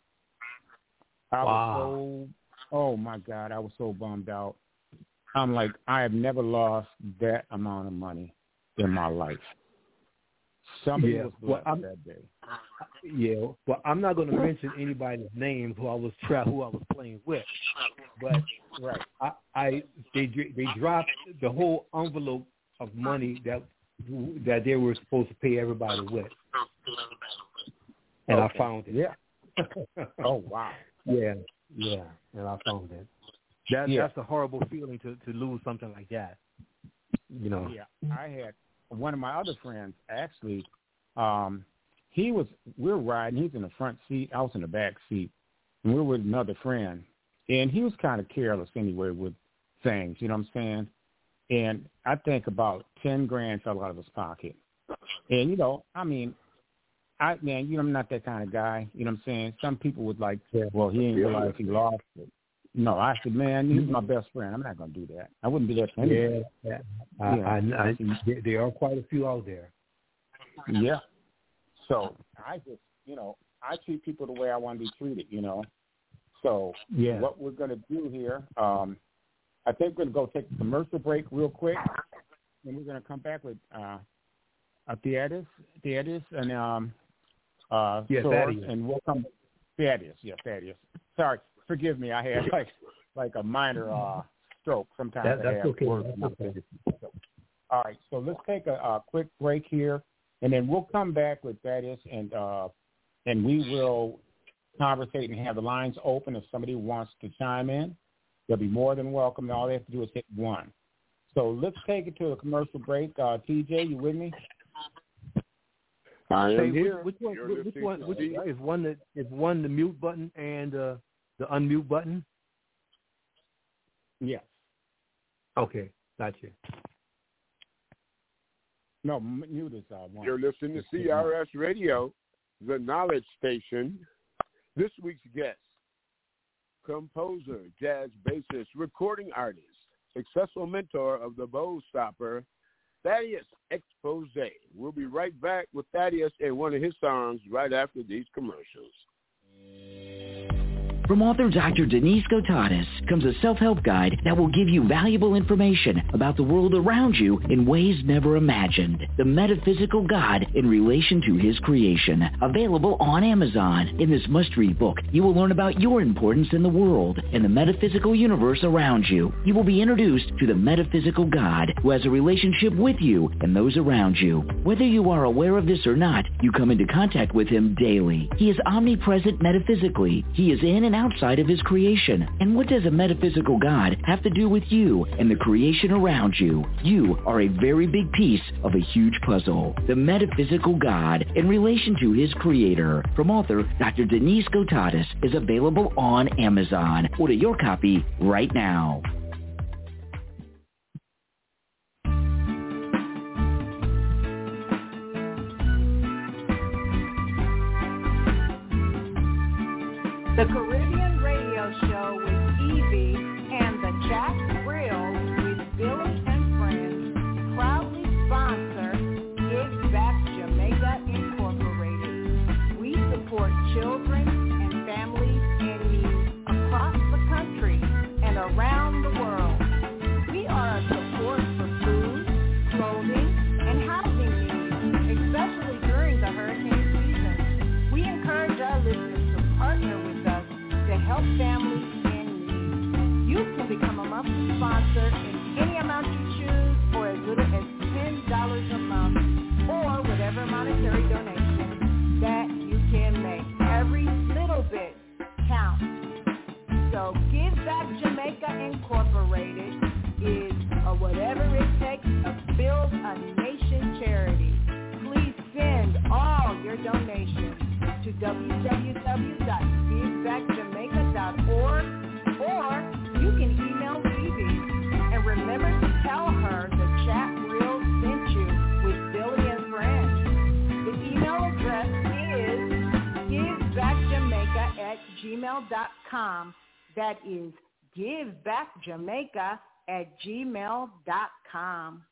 I wow. was so, oh my God, I was so bummed out. I'm like, I have never lost that amount of money. in my life. Somebody yeah. was blessed well, that day. Yeah, well, I'm not going to mention anybody's name who I was tra- who I was playing with, but right, I, I they they dropped the whole envelope of money that that they were supposed to pay everybody with, and okay. I found it. Yeah. oh wow. Yeah, yeah, and I found it. That yeah. that's a horrible feeling to to lose something like that. You know. Yeah, I had one of my other friends actually. Um, he was we were riding. He's in the front seat. I was in the back seat, and we were with another friend. And he was kind of careless anyway with things. You know what I'm saying? And I think about ten grand fell out of his pocket. And you know, I mean, I man, you know, I'm not that kind of guy. You know what I'm saying? Some people would like, well, he didn't realize he lost it. No, I said, man, he's my best friend. I'm not gonna do that. I wouldn't do that to anybody. Yeah, yeah. I, I, I, there are quite a few out there. Yeah. So I just, you know, I treat people the way I want to be treated. You know. So yeah. what we're gonna do here, um, I think we're gonna go take a commercial break real quick, and we're gonna come back with uh, a Thaddeus, Thaddeus, and um, uh, yeah, and we'll come. Thaddeus, yeah, Thaddeus. Sorry, forgive me. I had like like a minor uh, stroke. Sometimes that, I that's have okay. That's okay. so, all right, so let's take a, a quick break here, and then we'll come back with Thaddeus, and uh, and we will conversate and have the lines open if somebody wants to chime in. They'll be more than welcome. All they have to do is hit one. So let's take it to a commercial break. Uh, TJ, you with me? I am Say, here. Which, which one? You're Which one? Which, is one that is one the mute button and uh, the unmute button? Yes. Okay, gotcha. No, mute is uh, one. You're listening to CRS Radio, the knowledge station. This week's guest, composer, jazz bassist, recording artist, successful mentor of the Bow Stopper, Thaddeus Exposé. We'll be right back with Thaddeus and one of his songs right after these commercials. From author Dr. Denise Gotatis comes a self-help guide that will give you valuable information about the world around you in ways never imagined. The Metaphysical God in Relation to His Creation. Available on Amazon. In this must-read book, you will learn about your importance in the world and the metaphysical universe around you. You will be introduced to the metaphysical God who has a relationship with you and those around you. Whether you are aware of this or not, you come into contact with him daily. He is omnipresent metaphysically. He is in and outside of his creation. And what does a metaphysical God have to do with you and the creation around you? You are a very big piece of a huge puzzle. The metaphysical God in relation to his creator from author Dr. Denise Gotatis is available on Amazon. Order your copy right now. The Caribbean help families That is givebackjamaica at gmail.com.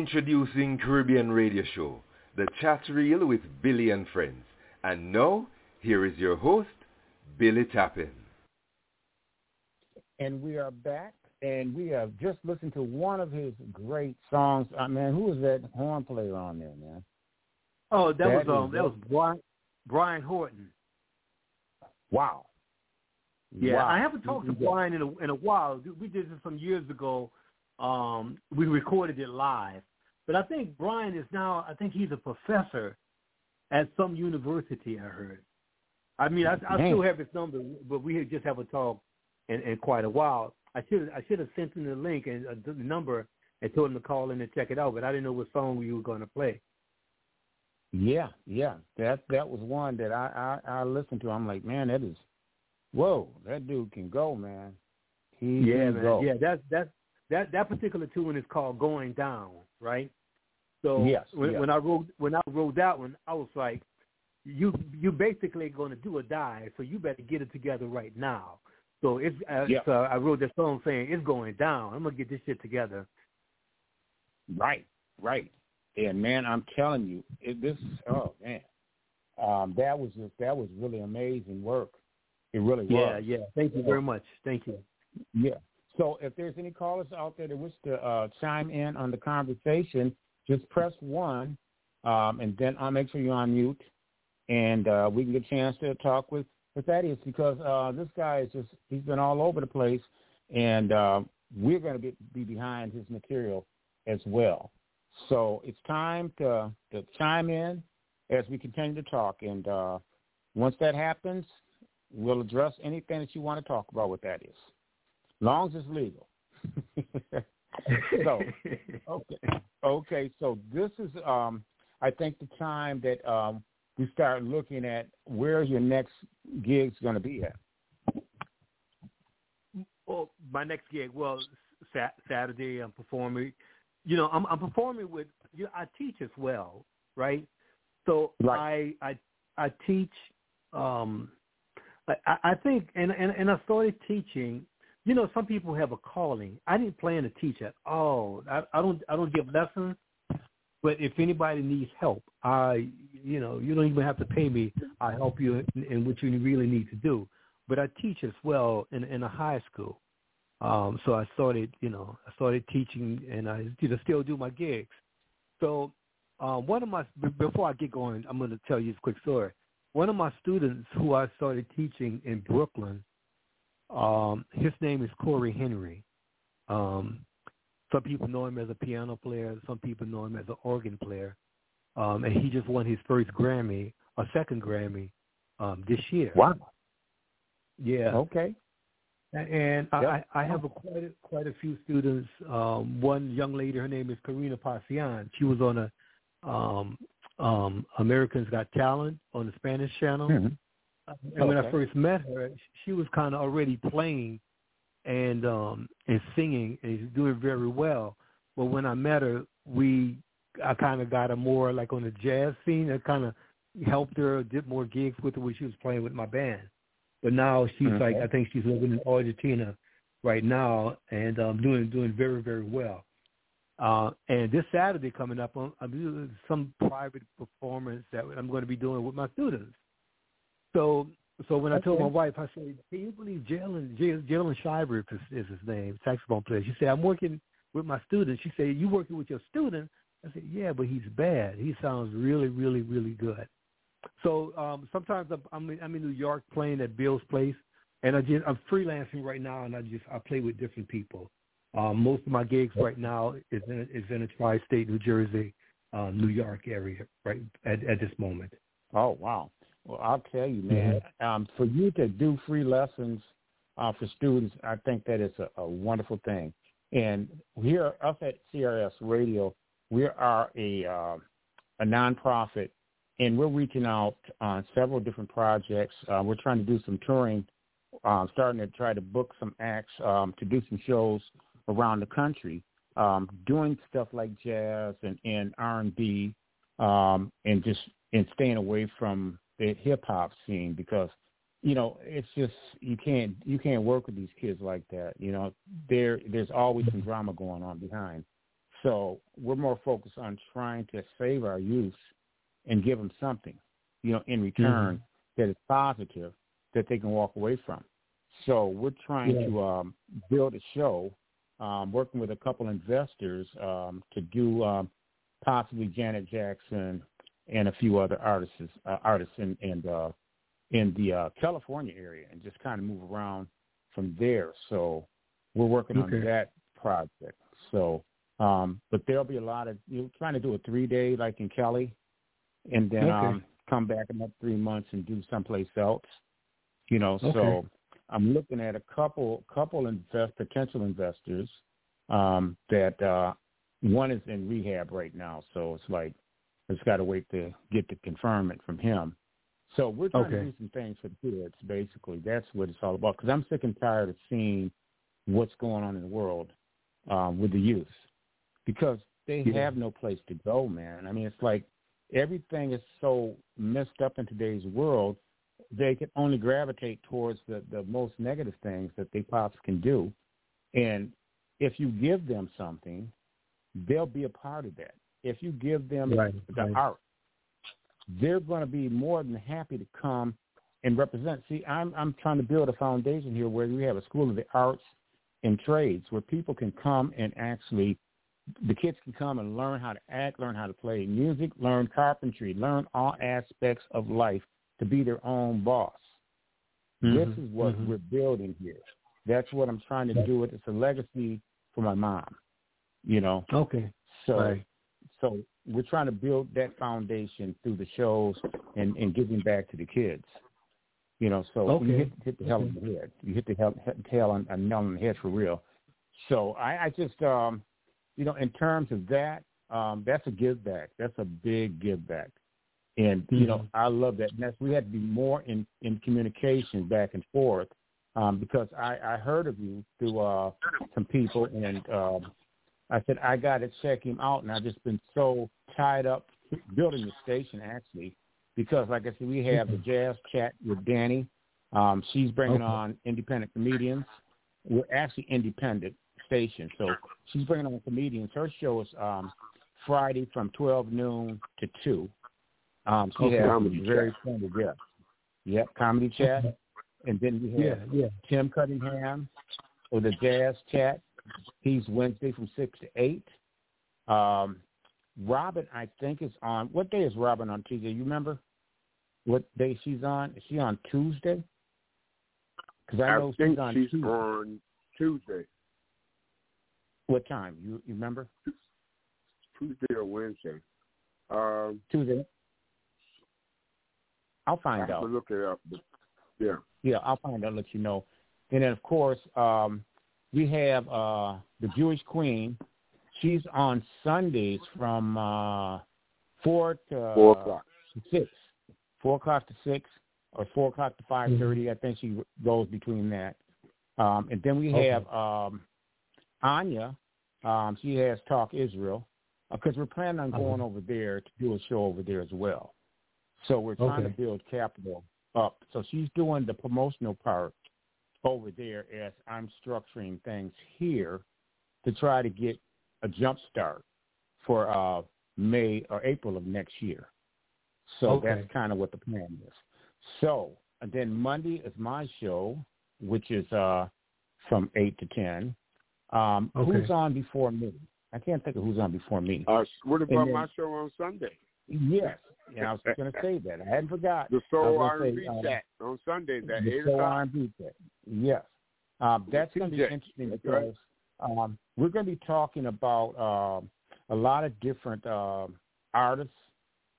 Introducing Caribbean Radio Show, The Chat Reel with Billy and Friends. And now, here is your host, Billy Tappin. And we are back, and we have just listened to one of his great songs. Uh, man, who was that horn player on there, man? Oh, that, that was um, that was Brian Brian Horton. Wow. Yeah, wow. I haven't talked to Brian in a in a while. We did this some years ago. Um, we recorded it live, but I think Brian is now. I think he's a professor at some university. I heard. I mean, I, I still have his number, but we had just haven't talked in, in quite a while. I should I should have sent him the link and uh, the number and told him to call in and check it out, but I didn't know what song we were going to play. Yeah, yeah, that that was one that I I, I listened to. I'm like, man, that is, whoa, that dude can go, man. He yeah, can man. go. Yeah, that that that that particular tune is called "Going Down," right? So yes, when, yes. when I wrote when I wrote that one, I was like, you you basically going to do or die, so you better get it together right now. So it's, uh, yeah. so I wrote that song saying it's going down. I'm gonna get this shit together. Right, right. And man, I'm telling you, it, this oh man, um, that was just that was really amazing work. It really yeah, was. Yeah, yeah. Thank you very much. Thank you. Yeah. So if there's any callers out there that wish to uh, chime in on the conversation, just press one, um, and then I'll make sure you're on mute, and uh, we can get a chance to talk with with Thaddeus because uh, this guy is just he's been all over the place, and uh, we're going to be, be behind his material as well. So it's time to to chime in as we continue to talk, and uh, once that happens, we'll address anything that you want to talk about with Thaddeus, As long as it's legal. so okay, okay. So this is, um, I think, the time that um, we start looking at where your next gig's going to be at. Well, my next gig, well, sat- Saturday I'm performing you know, I'm, I'm performing with. You know, I teach as well, right? So right. I I I teach. Um, I, I think, and, and and I started teaching. You know, some people have a calling. I didn't plan to teach at all. I, I don't I don't give lessons. But if anybody needs help, I you know you don't even have to pay me. I help you in, in what you really need to do. But I teach as well in in a high school. Um, so I started, you know, I started teaching, and I you know, still do my gigs. So uh, one of my before I get going, I'm going to tell you a quick story. One of my students who I started teaching in Brooklyn, um, his name is Cory Henry. Um, some people know him as a piano player. Some people know him as an organ player. Um, and he just won his first Grammy, a second Grammy, um, this year. Wow. Yeah. Okay. And yep. I, I have a, quite a, quite a few students. Um, one young lady, her name is Karina Pasian. She was on a um, um, Americans Got Talent on the Spanish channel. Mm-hmm. And okay. when I first met her, she was kind of already playing and um, and singing, and doing very well. But when I met her, we I kind of got her more like on the jazz scene. I kind of helped her, did more gigs with her when she was playing with my band. But now she's okay. like I think she's living in Argentina right now and um, doing doing very very well. Uh, and this Saturday coming up, I'm, I'm doing some private performance that I'm going to be doing with my students. So so when okay. I told my wife, I said, "Can you believe Jalen Jalen Shiver is, is his name, saxophone player?" She said, "I'm working with my students." She said, "You working with your student?" I said, "Yeah, but he's bad. He sounds really really really good." So um, sometimes I'm, I'm I'm in New York playing at Bill's place, and I just I'm freelancing right now, and I just I play with different people. Um, most of my gigs right now is in is in a tri-state New Jersey, uh, New York area right at at this moment. Oh wow! Well, I'll tell you, man. Mm-hmm. Um, for you to do free lessons uh, for students, I think that is a, a wonderful thing. And here, us at CRS Radio, we are a uh, a nonprofit and we're reaching out on several different projects. Uh, we're trying to do some touring, uh, starting to try to book some acts um, to do some shows around the country, um, doing stuff like jazz and, and R&B, um, and just and staying away from the hip hop scene because you know it's just you can't you can't work with these kids like that. You know there there's always some drama going on behind. So we're more focused on trying to save our youth and give them something, you know, in return mm-hmm. that is positive that they can walk away from. So we're trying yeah. to um, build a show, um, working with a couple investors um, to do um, possibly Janet Jackson and a few other artists, uh, artists in, and uh, in the uh, California area, and just kind of move around from there. So we're working okay. on that project. So, um, but there'll be a lot of you know, trying to do a three day like in Cali, and then okay. um, come back in about three months and do someplace else. You know, okay. so I'm looking at a couple couple invest potential investors um, that uh, one is in rehab right now, so it's like it's got to wait to get the confirmation from him. So we're trying okay. to do some things for the kids. Basically, that's what it's all about. Because I'm sick and tired of seeing what's going on in the world um, with the youth, because they yeah. have no place to go, man. I mean, it's like everything is so messed up in today's world. They can only gravitate towards the the most negative things that they possibly can do, and if you give them something, they'll be a part of that. If you give them right, the right. art, they're going to be more than happy to come and represent. See, I'm I'm trying to build a foundation here where we have a school of the arts and trades where people can come and actually the kids can come and learn how to act, learn how to play music, learn carpentry, learn all aspects of life to be their own boss. Mm-hmm, this is what mm-hmm. we're building here. That's what I'm trying to do. With it. It's a legacy for my mom. You know. Okay. So right. So we're trying to build that foundation through the shows and, and giving back to the kids. You know, so okay. you hit, hit the hell on the head. You hit the hell, tail on a nail on the head for real. So I, I just, um, you know, in terms of that, um, that's a give back. That's a big give back. And mm-hmm. you know, I love that. And that's, we had to be more in in communication back and forth um, because I, I heard of you through uh, some people, and um, I said I got to check him out, and I've just been so tied up building the station actually because, like I said, we have the jazz chat with Danny. Um, she's bringing okay. on independent comedians. We're actually independent station, so she's bringing on comedians. Her show is um, Friday from twelve noon to two. Um, she okay. has comedy very chat. funny guests. Yep, comedy chat, and then we have yeah, yeah. Tim Cunningham for the jazz chat. He's Wednesday from six to eight. Um, Robin, I think, is on. What day is Robin on Tuesday? You remember what day she's on? Is she on Tuesday? Because I, I know think she's on she's Tuesday. on Tuesday, What time? You you remember? Tuesday or Wednesday. Um, Tuesday. I'll I find have out. look it up. But yeah. Yeah, I'll find out. Let you know. And then of course um, we have uh, the Jewish Queen. She's on Sundays from uh, four to Four o'clock. six, four o'clock to six, or four o'clock to five I think she goes between that. Um, and then we Okay. have um, Anya. Um, she has Talk Israel because we're planning on going over there to do a show over there as well. So we're trying Okay. to build capital up. So she's doing the promotional part over there as I'm structuring things here to try to get a jump start for uh, May or April of next year. So Okay. that's kind of what the plan is. So and then Monday is my show, which is uh, from eight to ten. Um, Okay. Who's on before me? I can't think of who's on before me. Uh, what about then- my show on Sunday? Yes, and I was going to say that. I hadn't forgot. The I Soul was R&B say, um, on Sundays at the eight Soul o'clock. R&B chat. Yes, um, that's going to be interesting That's because um, we're going to be talking about um, a lot of different um artists,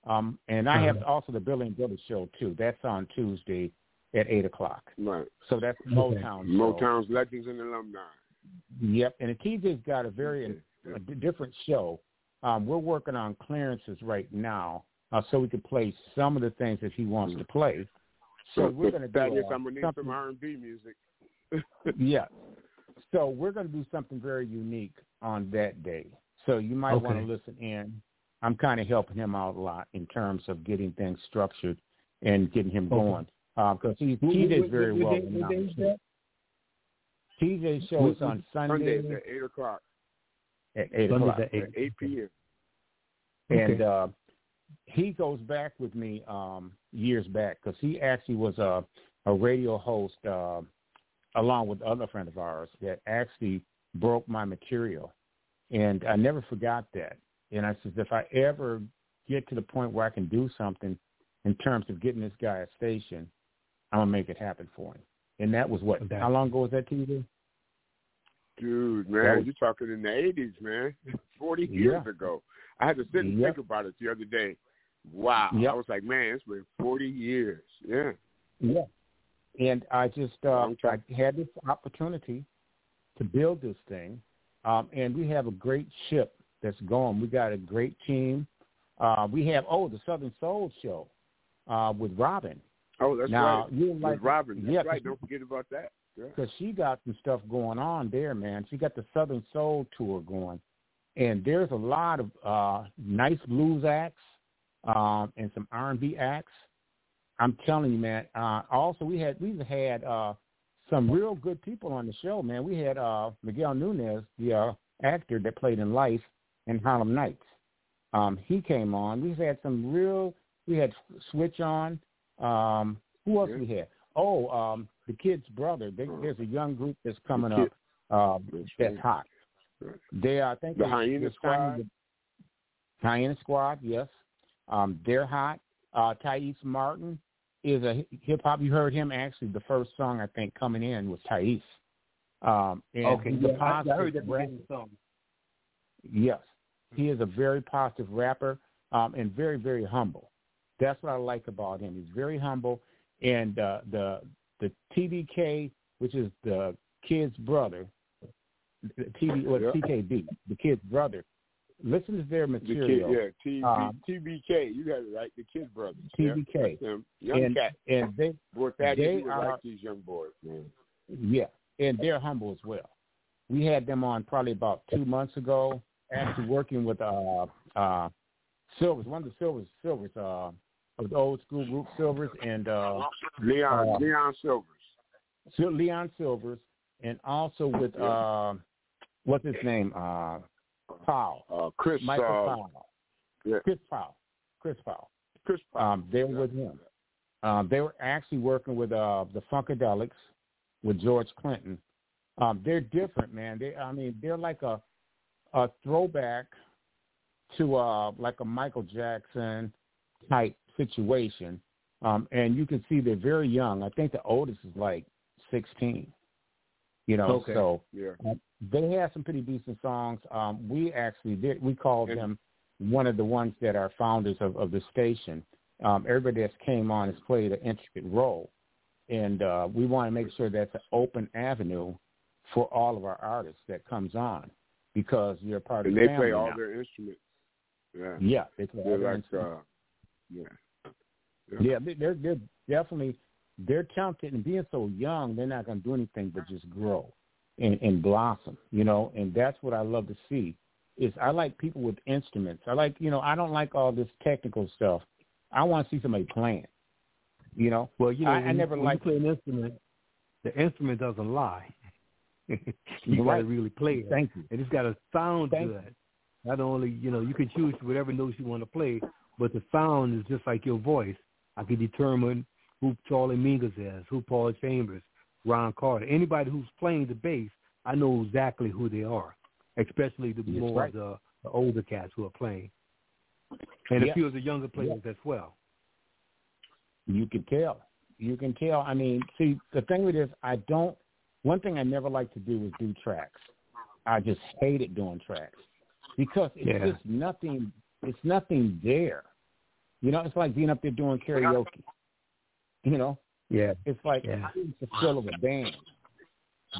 um, and I have Uh-huh. also the Billy and Billy show too. That's on Tuesday at eight o'clock. Right. So that's Motown. show. Motown's Legends and Alumni. Yep, and the TJ's got a very Yeah. a d- different show. Um, we're working on clearances right now, uh, so we can play some of the things that he wants to play. So we're going to do That is, uh, I'm gonna need something. some R&B music. yeah. So we're going to do something very unique on that day. So you might want to listen in. I'm kind of helping him out a lot in terms of getting things structured and getting him going because he's What- what- TJ's what- very what well day- what day is announced. that? TJ's show is on Sundays Sunday. at eight o'clock. at eight Sundays o'clock. at eight. Eight p.m. And uh, he goes back with me um, years back because he actually was a a radio host uh, along with other friend of ours that actually broke my material, and I never forgot that. And I said, if I ever get to the point where I can do something in terms of getting this guy a station, I'm gonna make it happen for him. And that was what? How long ago was that, TJ? Dude, man, was- you're talking in the eighties, man. Forty years Yeah. ago. I had to sit and Yeah. think about it the other day. Wow. Yep. I was like, man, it's been forty years. Yeah. Yeah. And I just uh, I had this opportunity to build this thing, um, and we have a great ship that's going. We got a great team. Uh, we have oh the Southern Soul Show uh, with Robin. Oh, that's now, right. You With like Robin. That's yeah, right. Don't forget about that. Yeah. because she got some stuff going on there, man. She got the Southern Soul tour going, and there's a lot of uh, nice blues acts um, and some R&B acts. I'm telling you, man. Uh, also, we had we've had uh, some real good people on the show, man. We had uh, Miguel Nunez, the uh, actor that played in Life and Harlem Nights. Um, he came on. We've had some real. We had Switch on. Um, who else we had? Oh, um, the kid's brother. They, there's a young group that's coming up. Uh, that's hot. They, are, I think, The Hyena Squad? the- Hyena Squad, yes. Um, they're hot. Uh, Thais Martin is a hip hop. You heard him actually. The first song I think coming in was Thais. Um, and Okay, yeah, I, I heard that beginning song. Yes, he is a very positive rapper um, and very very humble. That's what I like about him. He's very humble, and uh, the the TBK, which is the kid's brother, the TB or Yeah. TKB, the kid's brother. Listen to their The kid, material. yeah, TB, Um, TBK. You got it right. The Kid Brothers. TBK. Yeah. Young and, cat. and they Boy, they are- like these young boys, man. Yeah, and they're humble as well. We had them on probably about two months ago, actually working with uh uh Sylvers, one of the Sylvers, Sylvers, uh, of the old school group Sylvers, and uh, Leon uh, Leon Sylvers. Sil- Leon Sylvers, and also with uh, what's his name, uh, Powell, Uh, Chris. Michael uh, Powell, yeah. Chris Powell, Chris Powell. Chris. Um, they were with him. Um, they were actually working with uh, the Funkadelics, with George Clinton. Um, they're different, man. They, I mean, they're like a a throwback to uh, like a Michael Jackson type situation. Um, and you can see they're very young. I think the oldest is like sixteen. You know, Okay. so Yeah. uh, they have some pretty decent songs. Um, we actually did. We called And- them one of the ones that are founders of, of the station. Um, everybody that's came on has played an intricate role, and uh, we want to make sure that's an open avenue for all of our artists that comes on because you're a part And of the they play all now. their instruments. Yeah. Yeah, they play They're their like, instruments. uh, yeah. Yeah, they- they're they're definitely they're talented and being so young, they're not going to do anything but just grow and, and blossom, you know. And that's what I love to see. Is I like people with instruments. I like you know I don't like all this technical stuff. I want to see somebody playing. You know, Well, you know, I, when I never liked you play an instrument. The instrument doesn't lie. you got to really play it, Thank you. and it's got to sound Thank good. Not only you know you can choose whatever notes you want to play, but the sound is just like your voice. I can determine who Charlie Mingus is, who Paul Chambers, Ron Carter, anybody who's playing the bass. I know exactly who they are, especially the That's more right. the, the older cats who are playing, and Yeah. a few of the younger players as well. You can tell. You can tell. I mean, see, the thing with this, I don't. One thing I never like to do is do tracks. I just hated doing tracks because it's Yeah. just nothing. It's nothing there. You know, it's like being up there doing karaoke. You know, Yeah, it's like Yeah. it's the feel of a band.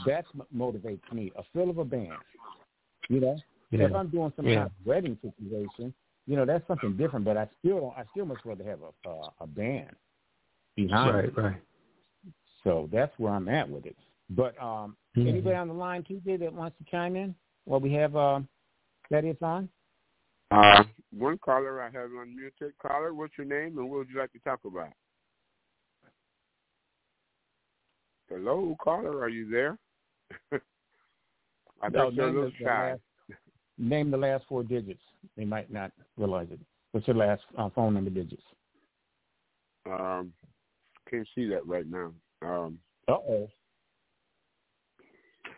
That's what motivates me. A feel of a band. You know, yeah. if I'm doing some Yeah. kind of wedding situation, you know, that's something different. But I still don't. I still much rather have a a, a band behind. it. right, right. So that's where I'm at with it. But um, Mhm. anybody on the line, TJ, that wants to chime in? Well, we have uh, that is on. Uh, one caller I have unmuted. Caller, what's your name and what would you like to talk about? Hello, caller, are you there? I No, think you're a little of the shy. last- name the last four digits. They might not realize it. What's your last uh, phone number digits? Um, can't see that right now. Um, uh oh.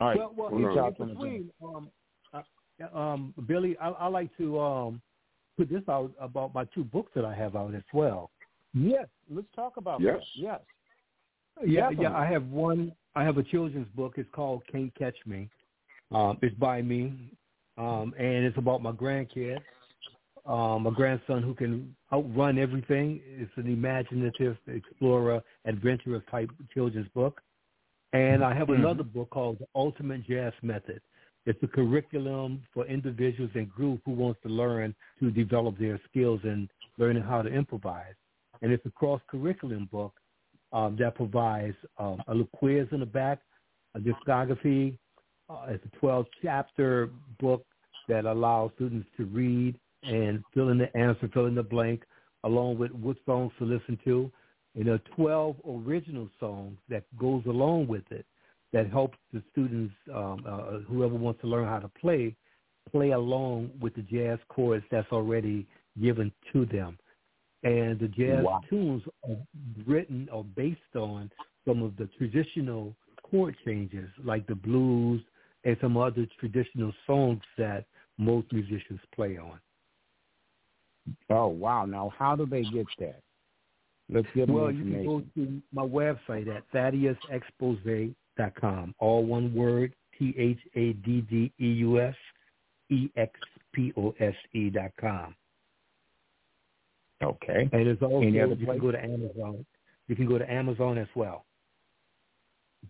All right. Well, well in, between, um, uh, um, Billy, I, I like to um, put this out about my two books that I have out as well. Yes, let's talk about yes. that. Yes. Yeah, Definitely. yeah. I have one. I have a children's book. It's called Can't Catch Me. Um, it's by me, um, and it's about my grandkid, um, a grandson who can outrun everything. It's an imaginative explorer, adventurous type children's book. And I have mm-hmm. another book called The Ultimate Jazz Method. It's a curriculum for individuals and groups who wants to learn to develop their skills and learning how to improvise. And it's a cross-curriculum book um, that provides um, a little quiz in the back, a discography. Uh, it's a 12-chapter book that allows students to read and fill in the answer, fill in the blank, along with what songs to listen to. And there are 12 original songs that goes along with it that helps the students, um, uh, whoever wants to learn how to play, play along with the jazz chords that's already given to them. And the jazz wow. tunes are written or based on some of the traditional chord changes, like the blues and some other traditional songs that most musicians play on. Oh wow! Now, how do they get that? Let's get well. You can go to my website at thaddeusexpose.com. All one word: T H A D D E U S E X P O S E dot com. Okay. And it's also you place? can go to Amazon. You can go to Amazon as well.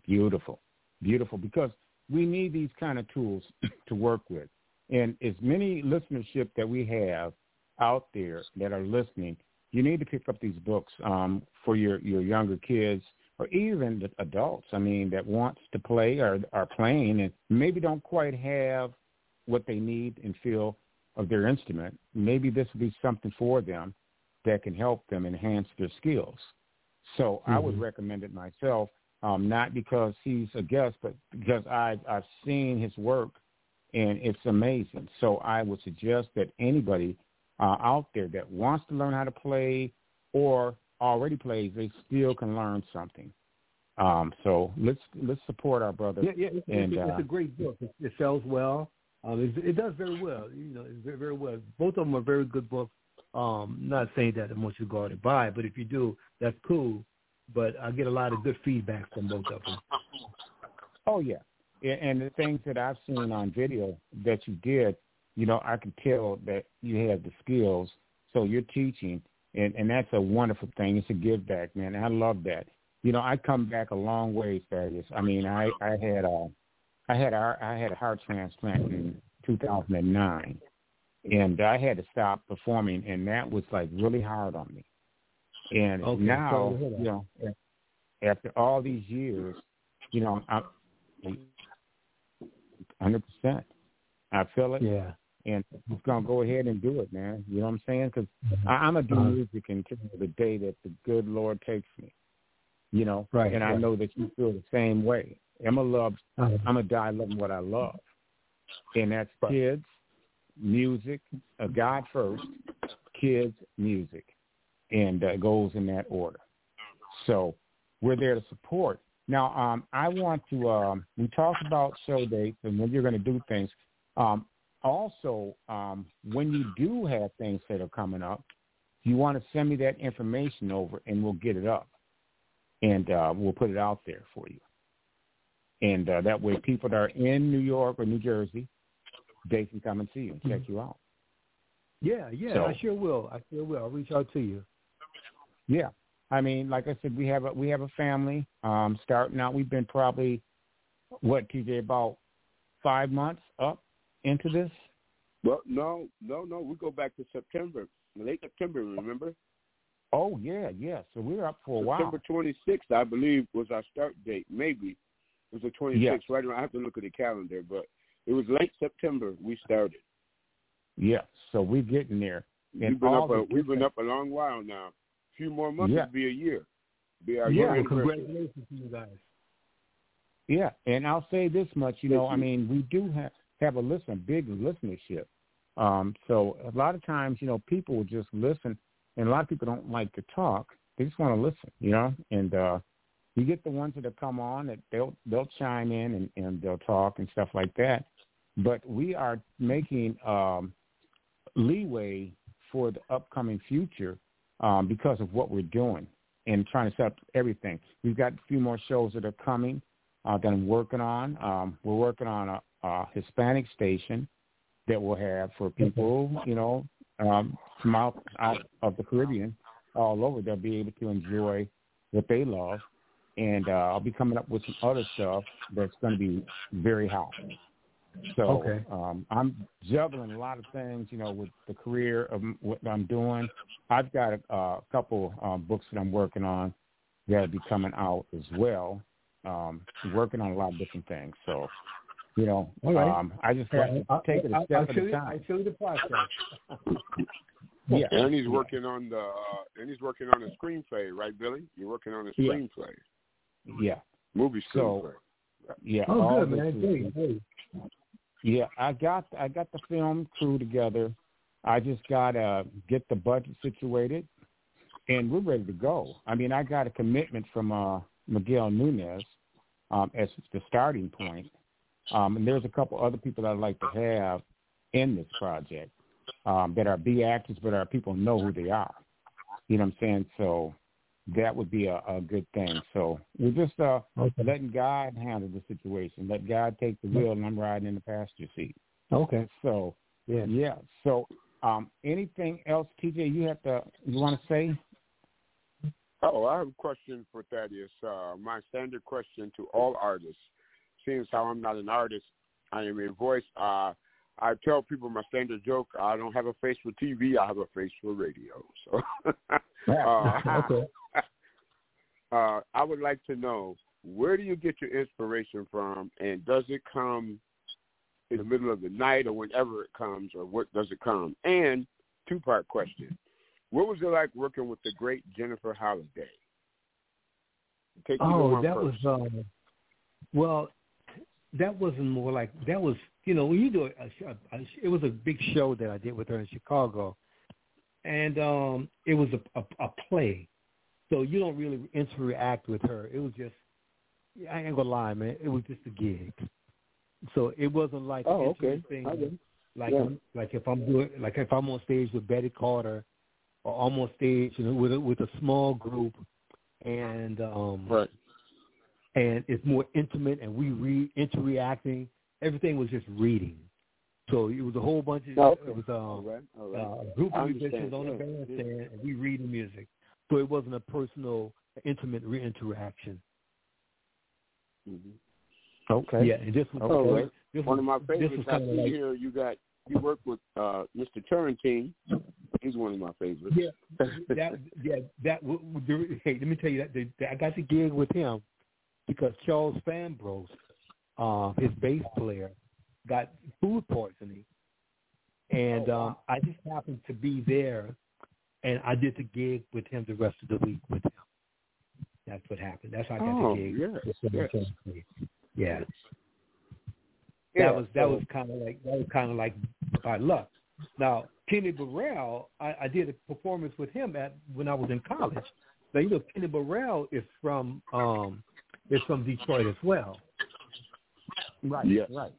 Beautiful, beautiful. Because we need these kind of tools to work with, and as many listenership that we have out there that are listening, you need to pick up these books um, for your, your younger kids or even the adults, I mean, that wants to play or are playing and maybe don't quite have what they need and feel of their instrument. Maybe this will be something for them that can help them enhance their skills. So mm-hmm. I would mm-hmm. recommend it myself, um, not because he's a guest, but because I've, I've seen his work and it's amazing. So I would suggest that anybody uh, out there that wants to learn how to play or already plays, they still can learn something. Um, so let's let's support our brother. Yeah, yeah, it's, and, it's, uh, a great book. It, it sells well. Um, it, it does very well. You know, it's very, very well. Both of them are very good books. Um, not saying that I want you to buy, but if you do, that's cool. But I get a lot of good feedback from both of them. Oh yeah, and the things that I've seen on video that you did, you know, I can tell that you have the skills. So you're teaching, and and that's a wonderful thing. It's a give back, man. I love that. You know, I come back a long way, Thaddeus. I mean, I I had a I had a I had a heart transplant in 2009, and I had to stop performing, and that was like really hard on me. And okay, now, so you know, after all these years, you know, I'm hundred percent. I feel it. Yeah and I'm gonna go ahead and do it, man. You know what I'm saying? Because I'm gonna do uh-huh. music until the day that the good Lord takes me. You know, right? And right. I know that you feel the same way. I'm a love. Uh-huh. I'm a die loving what I love, and that's kids, music, uh, God first, kids, music, and uh, goes in that order. So we're there to support. Now, um, I want to. Um, we talked about show dates and when you're going to do things. Um, also, um, when you do have things that are coming up, you want to send me that information over, and we'll get it up, and uh, we'll put it out there for you. And uh, that way, people that are in New York or New Jersey, they can come and see you and check you out. Yeah, yeah, so, I sure will. I sure will. I'll reach out to you. Yeah, I mean, like I said, we have a we have a family. Um, starting out, we've been probably what TJ about five months up into this? Well, no, no, no. We go back to September, late September. Remember? Oh yeah, yeah. So we're up for a September while. September 26th, I believe, was our start date. Maybe it was the 26th. Yes. Right around. I have to look at the calendar, but it was late September we started. Yeah. So we're getting there. And we've been up. A, we've been up a long while now. A few more months yeah. would be a year. Be our yeah. Year congratulations to you guys. Yeah, and I'll say this much. You know, I mean, we do have have a listen, big listenership. Um, so a lot of times, you know, people will just listen, and a lot of people don't like to talk. They just want to listen, you know. And uh, you get the ones that have come on that they'll they'll chime in and, and they'll talk and stuff like that. But we are making um, leeway for the upcoming future um, because of what we're doing and trying to set up everything. We've got a few more shows that are coming uh, that I'm working on. Um, we're working on a, a Hispanic station that we'll have for people, you know, um, from out, out of the Caribbean all over. They'll be able to enjoy what they love. And uh, I'll be coming up with some other stuff that's going to be very hot. So okay. um, I'm juggling a lot of things, you know, with the career of what I'm doing. I've got a, a couple um, books that I'm working on that'll be coming out as well. Um, working on a lot of different things. So, you know, right. um, I just have to take it a step at a time. I'll show you the process. yeah, and he's working on the uh, and he's working on a screenplay, right, Billy? You're working on a screenplay. Yeah, movie screenplay. So, yeah. Oh, good man. Hey, hey. Yeah, I got I got the film crew together. I just gotta get the budget situated, and we're ready to go. I mean, I got a commitment from uh, Miguel Nunez um, as the starting point, um, and there's a couple other people that I'd like to have in this project um, that are B actors, but are people know who they are. You know what I'm saying? So that would be a, a good thing. So we're just uh, okay. letting God handle the situation. Let God take the wheel, and I'm riding in the passenger seat. Okay. So yeah, yeah. So um, anything else, TJ? You have to you want to say? Oh, I have a question for Thaddeus. Uh, my standard question to all artists, seeing how I'm not an artist, I am a voice. Uh, I tell people my standard joke: I don't have a face for TV, I have a face for radio. So, uh, okay. uh, I would like to know where do you get your inspiration from, and does it come in the middle of the night or whenever it comes, or what does it come? And two part question: What was it like working with the great Jennifer Holliday? Take oh, that first. was um, well, that wasn't more like that was you know when you do a, a, a it was a big show that I did with her in Chicago, and um it was a, a, a play, so you don't really interact with her. It was just I ain't gonna lie, man. It was just a gig, so it wasn't like oh okay thing, like yeah. like if I'm doing like if I'm on stage with Betty Carter, or I'm on stage you know, with a, with a small group, and um right and it's more intimate and we re interacting. Everything was just reading. So it was a whole bunch of okay. it was um, all right. All right. uh, a group of musicians on the Yeah. bandstand and we reading music. So it wasn't a personal, intimate re interaction. Mm-hmm. Okay. Yeah, and this was Okay. this was, One of my this favorites. was I see like here you got you work with uh Mr. Turrentine. He's one of my favorites. yeah, that yeah that hey let me tell you that, that, that I got the gig with him because Charles Fambrough, uh, his bass player, got food poisoning, and um, I just happened to be there, and I did the gig with him the rest of the week with him. That's what happened. That's how I got Oh, the gig. yes, with him yes. in Yeah. Yeah, that was that so- was kind of like that was kind of like by luck. Now Kenny Burrell, I, I did a performance with him at when I was in college. Now you know Kenny Burrell is from um is from Detroit as well. Right. Yes. Right.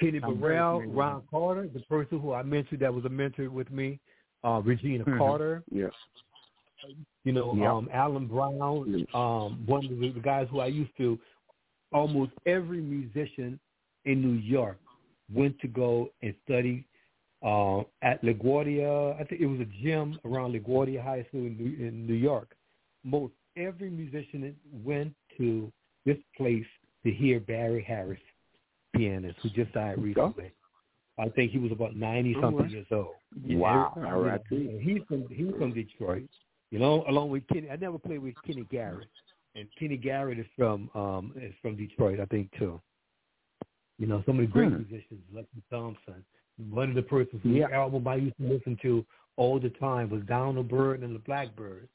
Kenny I'm Burrell, Ron Carter, the person who I mentioned that was a mentor with me, uh, Regina Mhm. Carter, Yes. you know, Yep. um, Alan Brown, Yes. um, one of the, the guys who I used to, almost every musician in New York went to go and study uh, at LaGuardia. I think it was a gym around LaGuardia High School in New, in New York. Most every musician went to this place to hear Barry Harris, pianist, who just died recently. I think he was about ninety something Alright. years old. Wow. And, All right. you know, he's from he's from Detroit. You know, along with Kenny. I never played with Kenny Garrett, and Kenny Garrett is from um is from Detroit, I think too. You know, some of the great Hmm. musicians, Lucky Thompson. One of the persons whose Yeah. album I used to listen to all the time was Down the Bird and the Blackbird.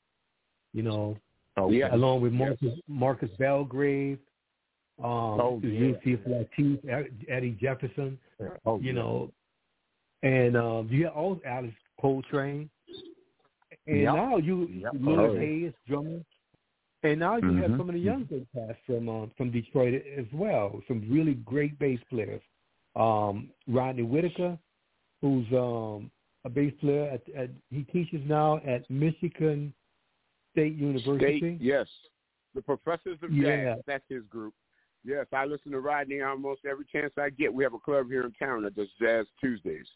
You know, Okay. Yeah. along with Marcus Marcus Belgrave, Um, oh, yeah. Eddie Jefferson. Oh, you yeah. know, and um, you have all Alice Coltrane, and yep. now you yep. Louis oh. Hayes drummer, and now you mm-hmm. have some of the young cats from um, from Detroit as well. Some really great bass players. Um, Rodney Whitaker, who's um, a bass player at, at he teaches now at Michigan State University. State, yes, the Professors of yeah. Jazz. That's his group. Yes, I listen to Rodney almost every chance I get. We have a club here in town that does Jazz Tuesdays,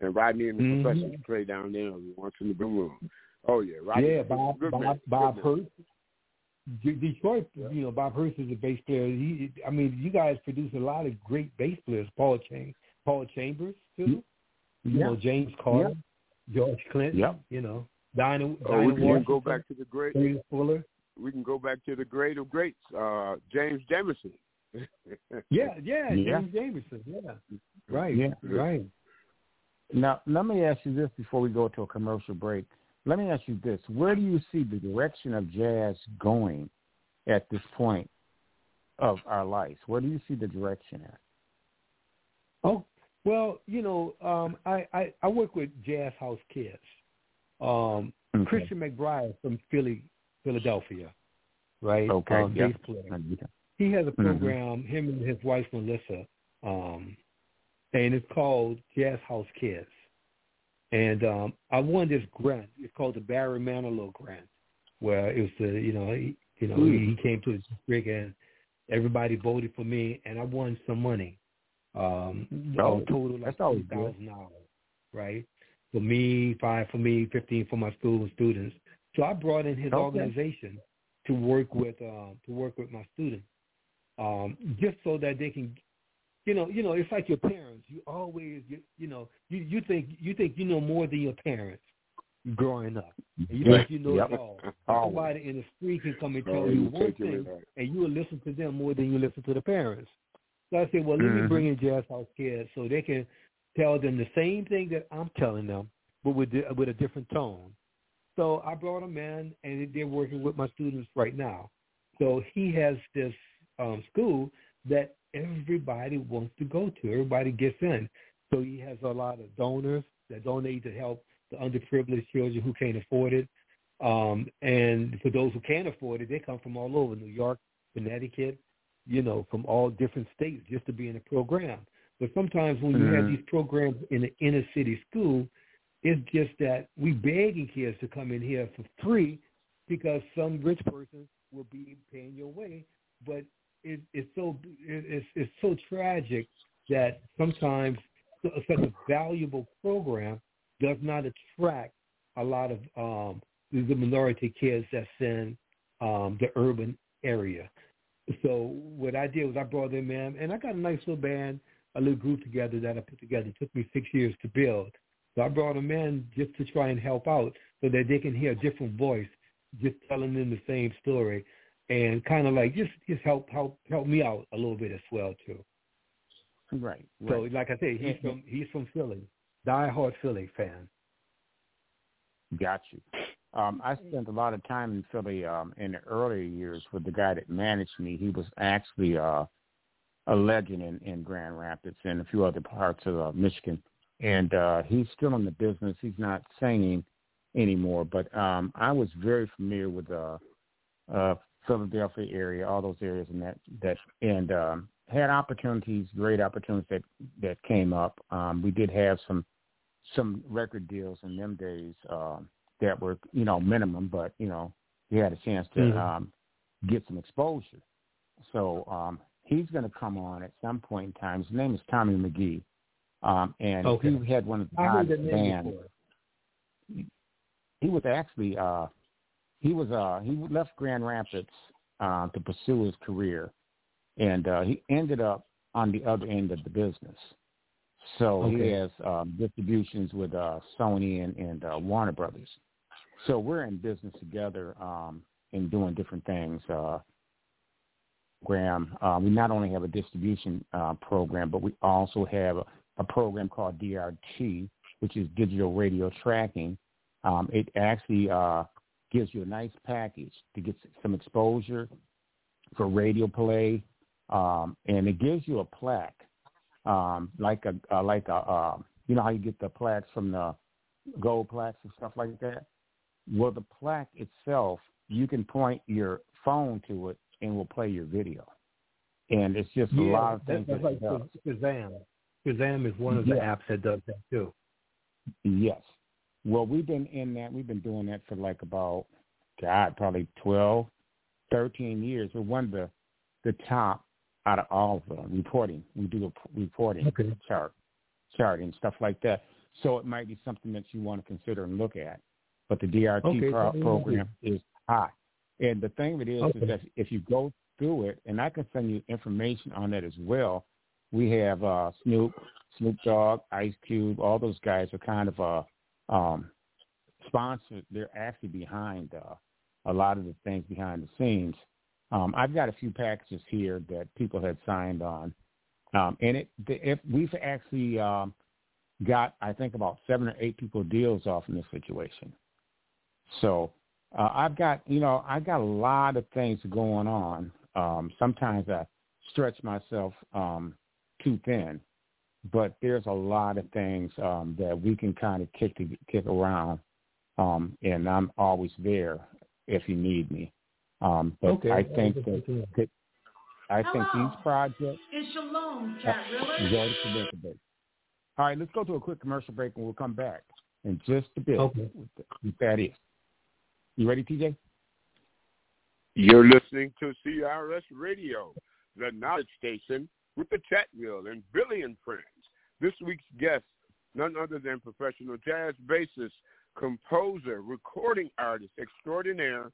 and Rodney and the mm-hmm. Professors play down there once in the blue moon. Oh yeah, Rodney. Yeah, Bob good Bob, man. Bob good Hurst. Detroit, yeah. you know, Bob Hurst is a bass player. He, I mean, you guys produce a lot of great bass players. Paul Chang, Paul Chambers too. Yeah. You know, James Carter, yeah. George Clinton. Yeah. You know, Dinah. Oh, we can Washington, go back to the great. James Fuller. We can go back to the great of greats, uh, James Jamerson. Yeah, yeah, yeah, James Jamerson. Yeah, right, yeah. right. Now, let me ask you this before we go to a commercial break. Let me ask you this: Where do you see the direction of jazz going at this point of our lives? Where do you see the direction at? Oh, well, you know, um, I, I I work with Jazz House Kids. Um, okay. Christian McBride from Philly, Philadelphia, right? Okay, um, yeah. bass player. He has a program. Mm-hmm. Him and his wife Melissa, um, and it's called Jazz House Kids. And um, I won this grant. It's called the Barry Manilow Grant, where it was the you know he, you know mm. he, he came to his district and everybody voted for me, and I won some money. Um, oh, total like that's always thousand dollars, right? For me, five for me, fifteen for my school and students. So I brought in his okay. organization to work with uh, to work with my students, um, just so that they can, you know, you know, it's like your parents. You always, you, you know, you you think you think you know more than your parents growing up. And you think you know yep. it all. Somebody in the street can come and tell oh, you one thing, right. and you will listen to them more than you listen to the parents. So I said, well, let mm-hmm. me bring in Jazz House Kids so they can tell them the same thing that I'm telling them, but with with a different tone. So I brought them in, and they're working with my students right now. So he has this um, school that everybody wants to go to. Everybody gets in. So he has a lot of donors that donate to help the underprivileged children who can't afford it. Um, and for those who can't afford it, they come from all over New York, Connecticut, you know, from all different states just to be in a program. But sometimes when you mm-hmm. have these programs in an inner city school, it's just that we begging kids to come in here for free because some rich person will be paying your way. But it, it's so it, it's it's so tragic that sometimes such a valuable program does not attract a lot of um, the minority kids that's in um, the urban area. So what I did was I brought them in, and I got a nice little band, a little group together that I put together. It took me six years to build. So I brought them in just to try and help out so that they can hear a different voice, just telling them the same story, and kind of like just just help help help me out a little bit as well too. Right. right. So like I said, he's from he's from Philly, diehard Philly fan. Got you. Um, I spent a lot of time in Philly um, in the earlier years with the guy that managed me. He was actually uh, a legend in, in Grand Rapids and a few other parts of uh, Michigan. And uh, he's still in the business. He's not singing anymore, but um, I was very familiar with uh, uh, Philadelphia area, all those areas, and that that and um, had opportunities, great opportunities that that came up. Um, we did have some some record deals in them days. Um, that were, you know, minimum, but, you know, he had a chance to mm-hmm. um, get some exposure. So um, he's going to come on at some point in time. His name is Tommy McGee. Um, and okay. he had one of the I heard hottest that bands. He was actually, uh, he was, uh, he left Grand Rapids uh, to pursue his career. And uh, he ended up on the other end of the business. So okay. he has um, distributions with uh, Sony and, and uh, Warner Brothers. So we're in business together um, and doing different things. Uh, Graham, uh, we not only have a distribution uh, program, but we also have a, a program called DRT, which is digital radio tracking. Um, it actually uh, gives you a nice package to get some exposure for radio play, um, and it gives you a plaque, um, like a uh, like a uh, you know how you get the plaques from the gold plaques and stuff like that. Well, the plaque itself, you can point your phone to it and it will play your video. And it's just yeah, a lot of things. That's like Shazam. Shazam is one of the apps that does that too. Yes. Well, we've been in that. We've been doing that for like about, God, probably twelve, thirteen years. We're one of the, the top out of all of them reporting. We do a reporting okay. chart, chart and stuff like that. So it might be something that you want to consider and look at. But the DRT okay, pro- program is hot. And the thing of it is, okay. is that if you go through it, and I can send you information on that as well. We have uh, Snoop, Snoop Dogg, Ice Cube, all those guys are kind of uh, um, sponsored. They're actually behind uh, a lot of the things behind the scenes. Um, I've got a few packages here that people had signed on, um, and it if we've actually um, got I think about seven or eight people deals off in this situation. So uh, I've got you know I've got a lot of things going on. Um, sometimes I stretch myself um, too thin, but there's a lot of things um, that we can kind of kick to, kick around, um, and I'm always there if you need me. Um, but okay. I think that, that I think these projects. It's Shalom, Chat Is Riller. already break. All right, let's go to a quick commercial break and we'll come back in just a bit. Okay. With, with that is. You ready, TJ? You're listening to CRS Radio, the knowledge station with the chat reel and Billy and friends. This week's guest, none other than professional jazz bassist, composer, recording artist extraordinaire,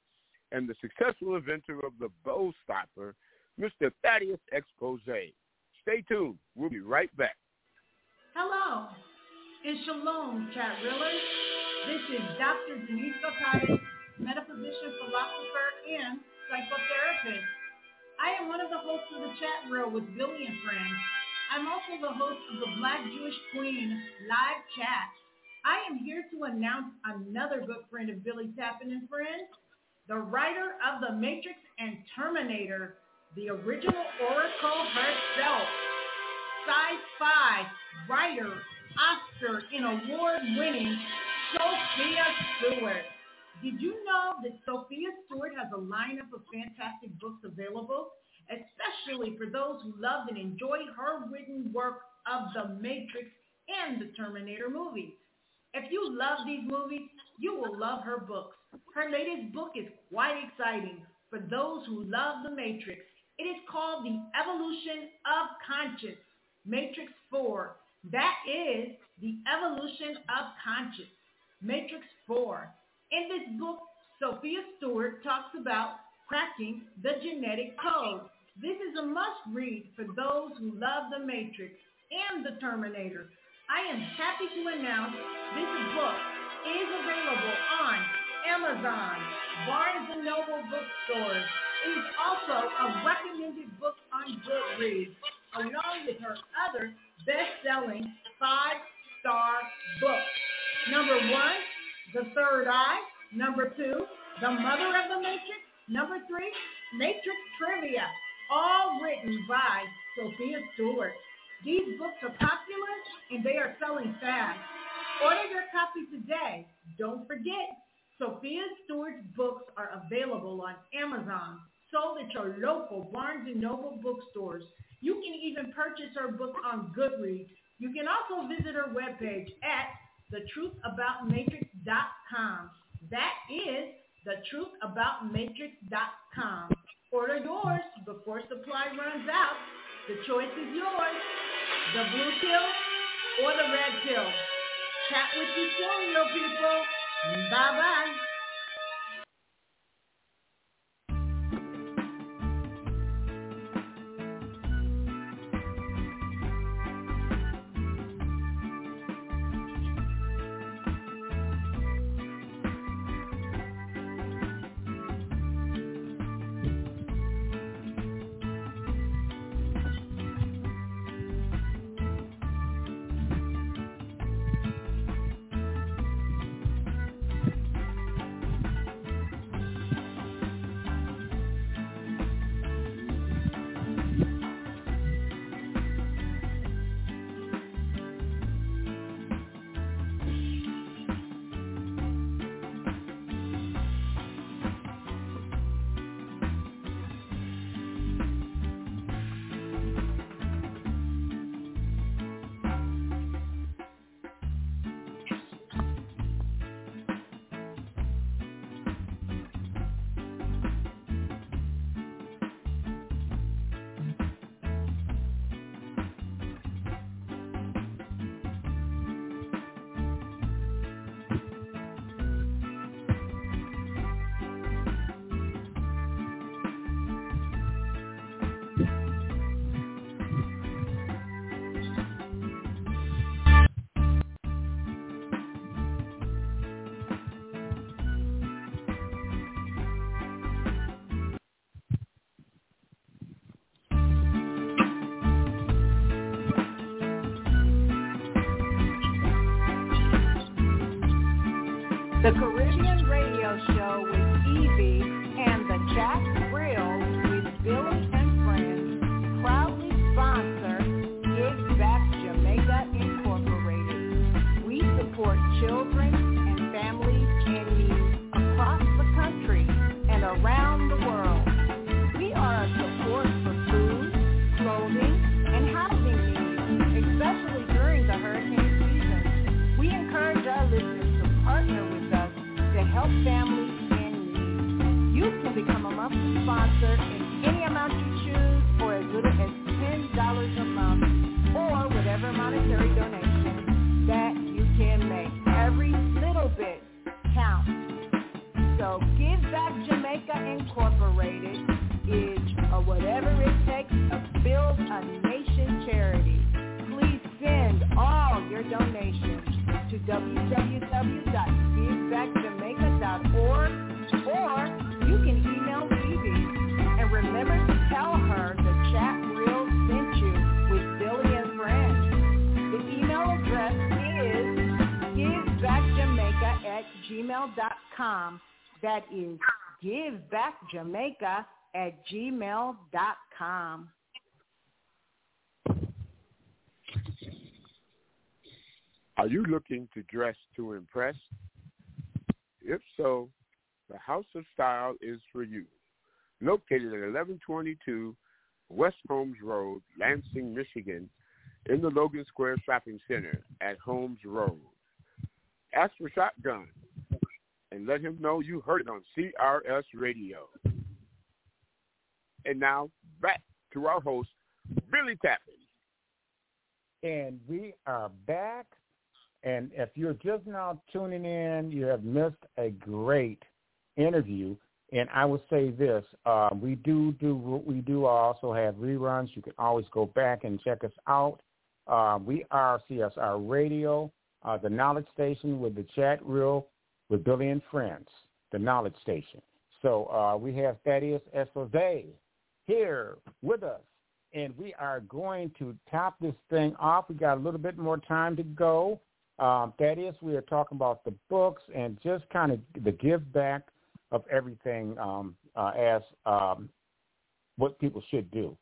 and the successful inventor of the bow stopper, Mr. Thaddeus Exposé. Stay tuned. We'll be right back. Hello. It's Shalom, Chat Riller. This is Dr. Denise Gotaris, metaphysician, philosopher, and psychotherapist. I am one of the hosts of the chat reel with Billy and Friends. I'm also the host of the Black Jewish Queen live chat. I am here to announce another good friend of Billy Tappan and Friends, the writer of The Matrix and Terminator, the original Oracle herself, sci-fi writer, Oscar and award-winning Sophia Stewart. Did you know that Sophia Stewart has a lineup of fantastic books available, especially for those who loved and enjoyed her written work of The Matrix and the Terminator movies? If you love these movies, you will love her books. Her latest book is quite exciting for those who love The Matrix. It is called The Evolution of Conscience, Matrix 4. That is The Evolution of Conscience, Matrix 4. In this book, Sophia Stewart talks about cracking the genetic code. This is a must-read for those who love The Matrix and The Terminator. I am happy to announce this book is available on Amazon, Barnes & Noble bookstores. It is also a recommended book on Goodreads, along with her other best-selling five-star books. Number one, The Third Eye. Number two, The Mother of the Matrix. Number three, Matrix Trivia, all written by Sophia Stewart. These books are popular and they are selling fast. Order your copy today. Don't forget, Sophia Stewart's books are available on Amazon, sold at your local Barnes & Noble bookstores. You can even purchase her book on Goodreads. You can also visit her webpage at thetruthaboutmatrix.com. That is thetruthaboutmatrix.com. Order yours before supply runs out. The choice is yours. The blue pill or the red pill. Chat with soon, people. Bye-bye. That is givebackjamaica at gmail.com. Are you looking to dress to impress? If so, the House of Style is for you. Located at 1122 West Holmes Road, Lansing, Michigan, in the Logan Square Shopping Center at Holmes Road. Ask for Shotgun and let him know you heard it on CRS Radio. And now back to our host, Billy Tappan. And we are back. And if you're just now tuning in, you have missed a great interview. And I will say this: uh, we do do we do also have reruns. You can always go back and check us out. Uh, we are CSR Radio, uh, the Knowledge Station with the chat reel with Billy and Friends, the Knowledge Station. So uh, we have Thaddeus Exposé here with us, and we are going to top this thing off. We got a little bit more time to go. Um, Thaddeus, we are talking about the books and just kind of the give back of everything um, uh, as um, what people should do.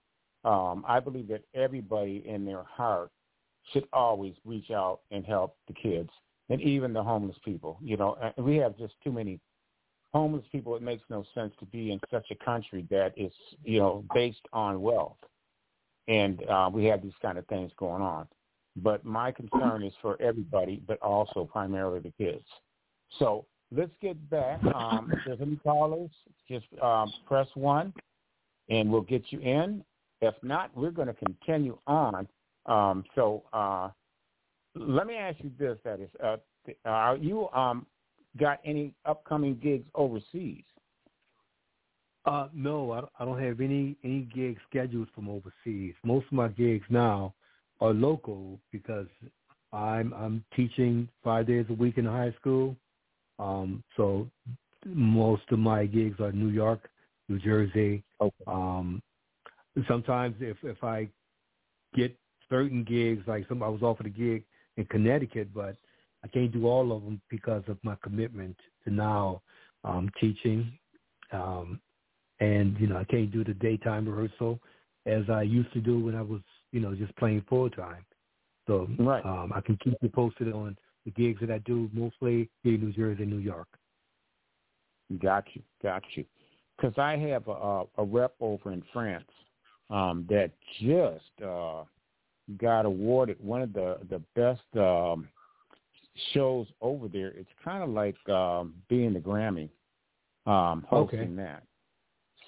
Um, I believe that everybody in their heart should always reach out and help the kids and even the homeless people. You know, we have just too many homeless people. It makes no sense to be in such a country that is, you know, based on wealth, and uh, we have these kind of things going on. But my concern is for everybody, but also primarily the kids. So let's get back. Um, if there's any callers, just um, press one, and we'll get you in. If not, we're going to continue on. Um, so uh, let me ask you this: That is, uh, are you um, got any upcoming gigs overseas? Uh, no, I don't, I don't have any any gigs scheduled from overseas. Most of my gigs now are local because I'm I'm teaching five days a week in high school. Um, so most of my gigs are New York, New Jersey. Okay. Um, sometimes if if I get certain gigs, like some I was offered a gig in Connecticut, but I can't do all of them because of my commitment to now um, teaching, um, and you know I can't do the daytime rehearsal as I used to do when I was you know just playing full time. So right. um, I can keep you posted on the gigs that I do mostly here in New Jersey, and New York. Got you, got you. Because I have a, a rep over in France um, that just uh, got awarded one of the the best um, shows over there. It's kind of like um, being the Grammy um, hosting okay. that.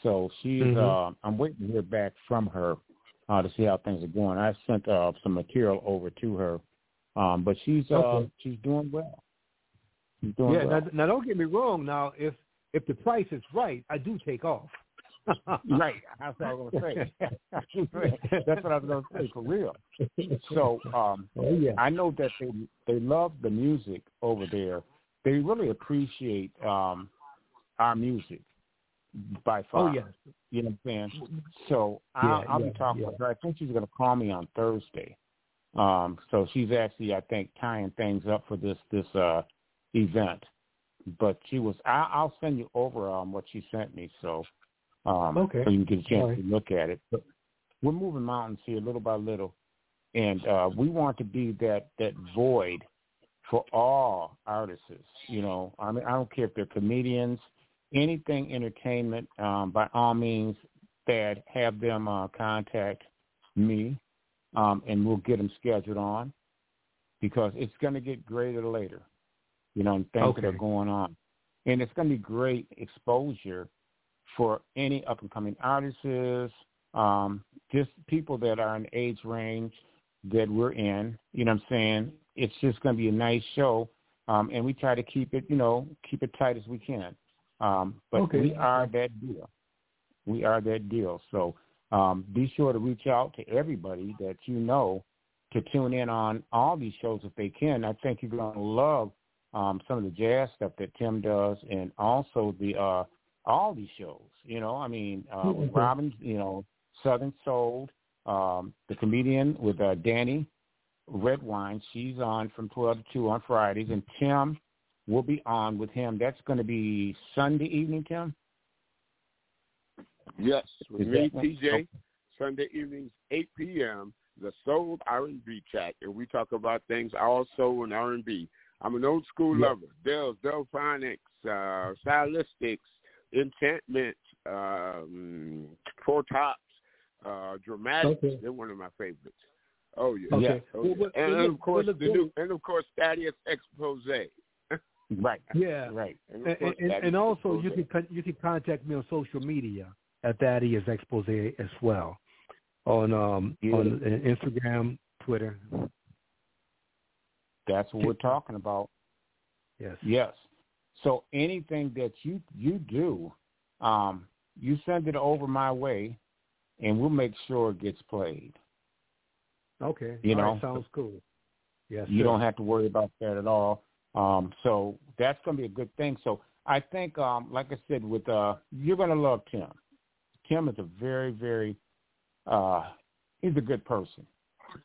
So she's. Mm-hmm. Uh, I'm waiting to hear back from her uh, to see how things are going. I sent uh, some material over to her, um, but she's uh, Okay. she's doing well. She's doing Yeah. well. Now, now, don't get me wrong. Now, if if the price is right, I do take off. right. That's what I was gonna say. That's what I was gonna say for real. So um Oh yeah. I know that they they love the music over there. They really appreciate um our music by far. Oh yes. You know what I'm saying? So Yeah, I'll, I'll yeah, be talking yeah. with her. I think she's going to call me on Thursday. Um, so she's actually, I think, tying things up for this this uh, event. But she was. I, I'll send you over um, what she sent me, so um, Okay. so you can get a chance right. to look at it. But we're moving mountains here little by little, and uh, we want to be that that void for all artists. You know, I mean, I don't care if they're comedians, anything entertainment. Um, by all means, that have them uh, contact me, um, and we'll get them scheduled on because it's going to get greater later. You know, and things that are going on, and it's going to be great exposure for any up and coming artists, um, just people that are in age range that we're in. You know what I'm saying? It's just going to be a nice show, um, and we try to keep it, you know, keep it tight as we can. Um, but Okay. we are that deal. We are that deal. So um, be sure to reach out to everybody that you know to tune in on all these shows if they can. I think you're going to love um, some of the jazz stuff that Tim does, and also the uh, all these shows. You know, I mean, uh, mm-hmm. Robin, you know, Southern Soul, um, the comedian with uh, Danny Redwine. She's on from 12 to 2 on Fridays, and Tim will be on with him. That's going to be Sunday evening, Tim. Yes, with me, TJ. Sunday evenings, 8 p.m. The Soul R&B chat, and we talk about things all soul and R&B. I'm an old school yep. lover. Dells, Delphonics, uh, stylistics, enchantment, um, four tops, uh, dramatic. Okay. They're one of my favorites. Oh yeah. Okay. Oh, yeah. Well, and, and, of course the new, and of course Thaddeus Exposé. right. Yeah. Right. And, and, and, and also you can you can contact me on social media at Thaddeus Exposé as well on um yeah. on Instagram, Twitter. That's what we're talking about. Yes. Yes. So anything that you you do, um, you send it over my way, and we'll make sure it gets played. Okay. You all know, sounds cool. Yes. You sir. don't have to worry about that at all. Um, so that's going to be a good thing. So I think, um, like I said, with uh, you're going to love Tim. Tim is a very, very, uh, he's a good person.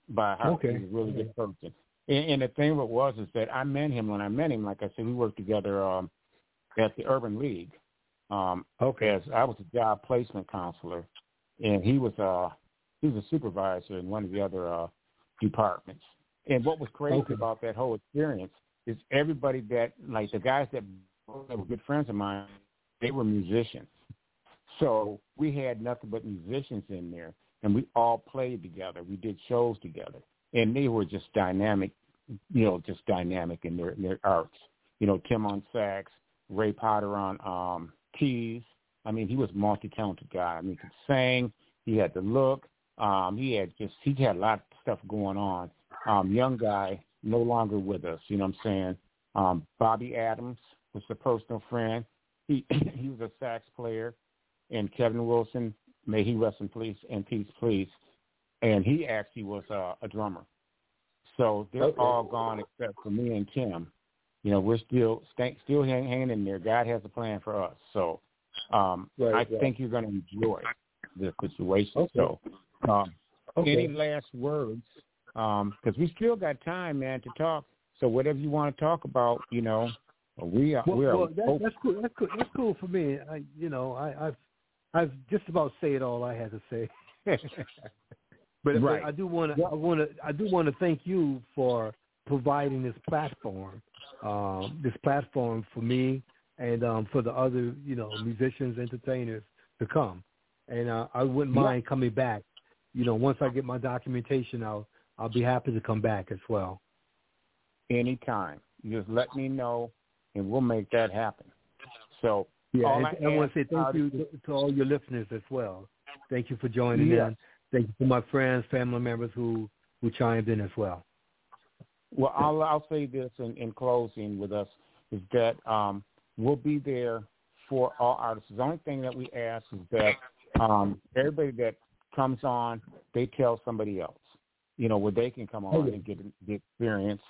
By okay. he's a really good person. And, and the thing what was is that I met him when I met him. Like I said, we worked together um, at the Urban League. Um, okay. As I was a job placement counselor, and he was uh he was a supervisor in one of the other uh, departments. And what was crazy okay. about that whole experience is everybody that like the guys that were good friends of mine, they were musicians. So we had nothing but musicians in there, and we all played together. We did shows together, and they were just dynamic, you know, just dynamic in their in their arts. You know, Tim on sax, Ray Potter on um, keys. I mean, he was multi-talented guy. I mean, he could sing. He had the look. Um, he had just he had a lot of stuff going on. Um, young guy, no longer with us. You know what I'm saying? Um, Bobby Adams was a personal friend. He he was a sax player, and Kevin Wilson, may he rest in peace and peace, please. And he actually was uh, a drummer. So they're okay. all gone except for me and Tim. You know, we're still st- still hanging in there. God has a plan for us. So um, right, I right. think you're going to enjoy the situation. Okay. So um, okay. any last words? Because um, we still got time, man, to talk. So whatever you want to talk about, you know, we are. Well, we are well that, that's cool. That's cool. That's cool for me. I, you know, I, I've, I've just about said all I had to say. but, right. but I do want to. I want to. I do want to thank you for providing this platform. Um, this platform for me and um, for the other, you know, musicians, entertainers to come. And uh, I wouldn't mind coming back. You know, once I get my documentation out, I'll be happy to come back as well. Anytime. Just let me know, and we'll make that happen. So yeah, and I, I want to say thank you to, to, all your listeners as well. Thank you for joining yeah. in. Thank you to my friends, family members who who chimed in as well. Well, I'll I'll say this in, in closing with us is that um, we'll be there for all artists. The only thing that we ask is that um, everybody that comes on, they tell somebody else, you know, where they can come on and get the experience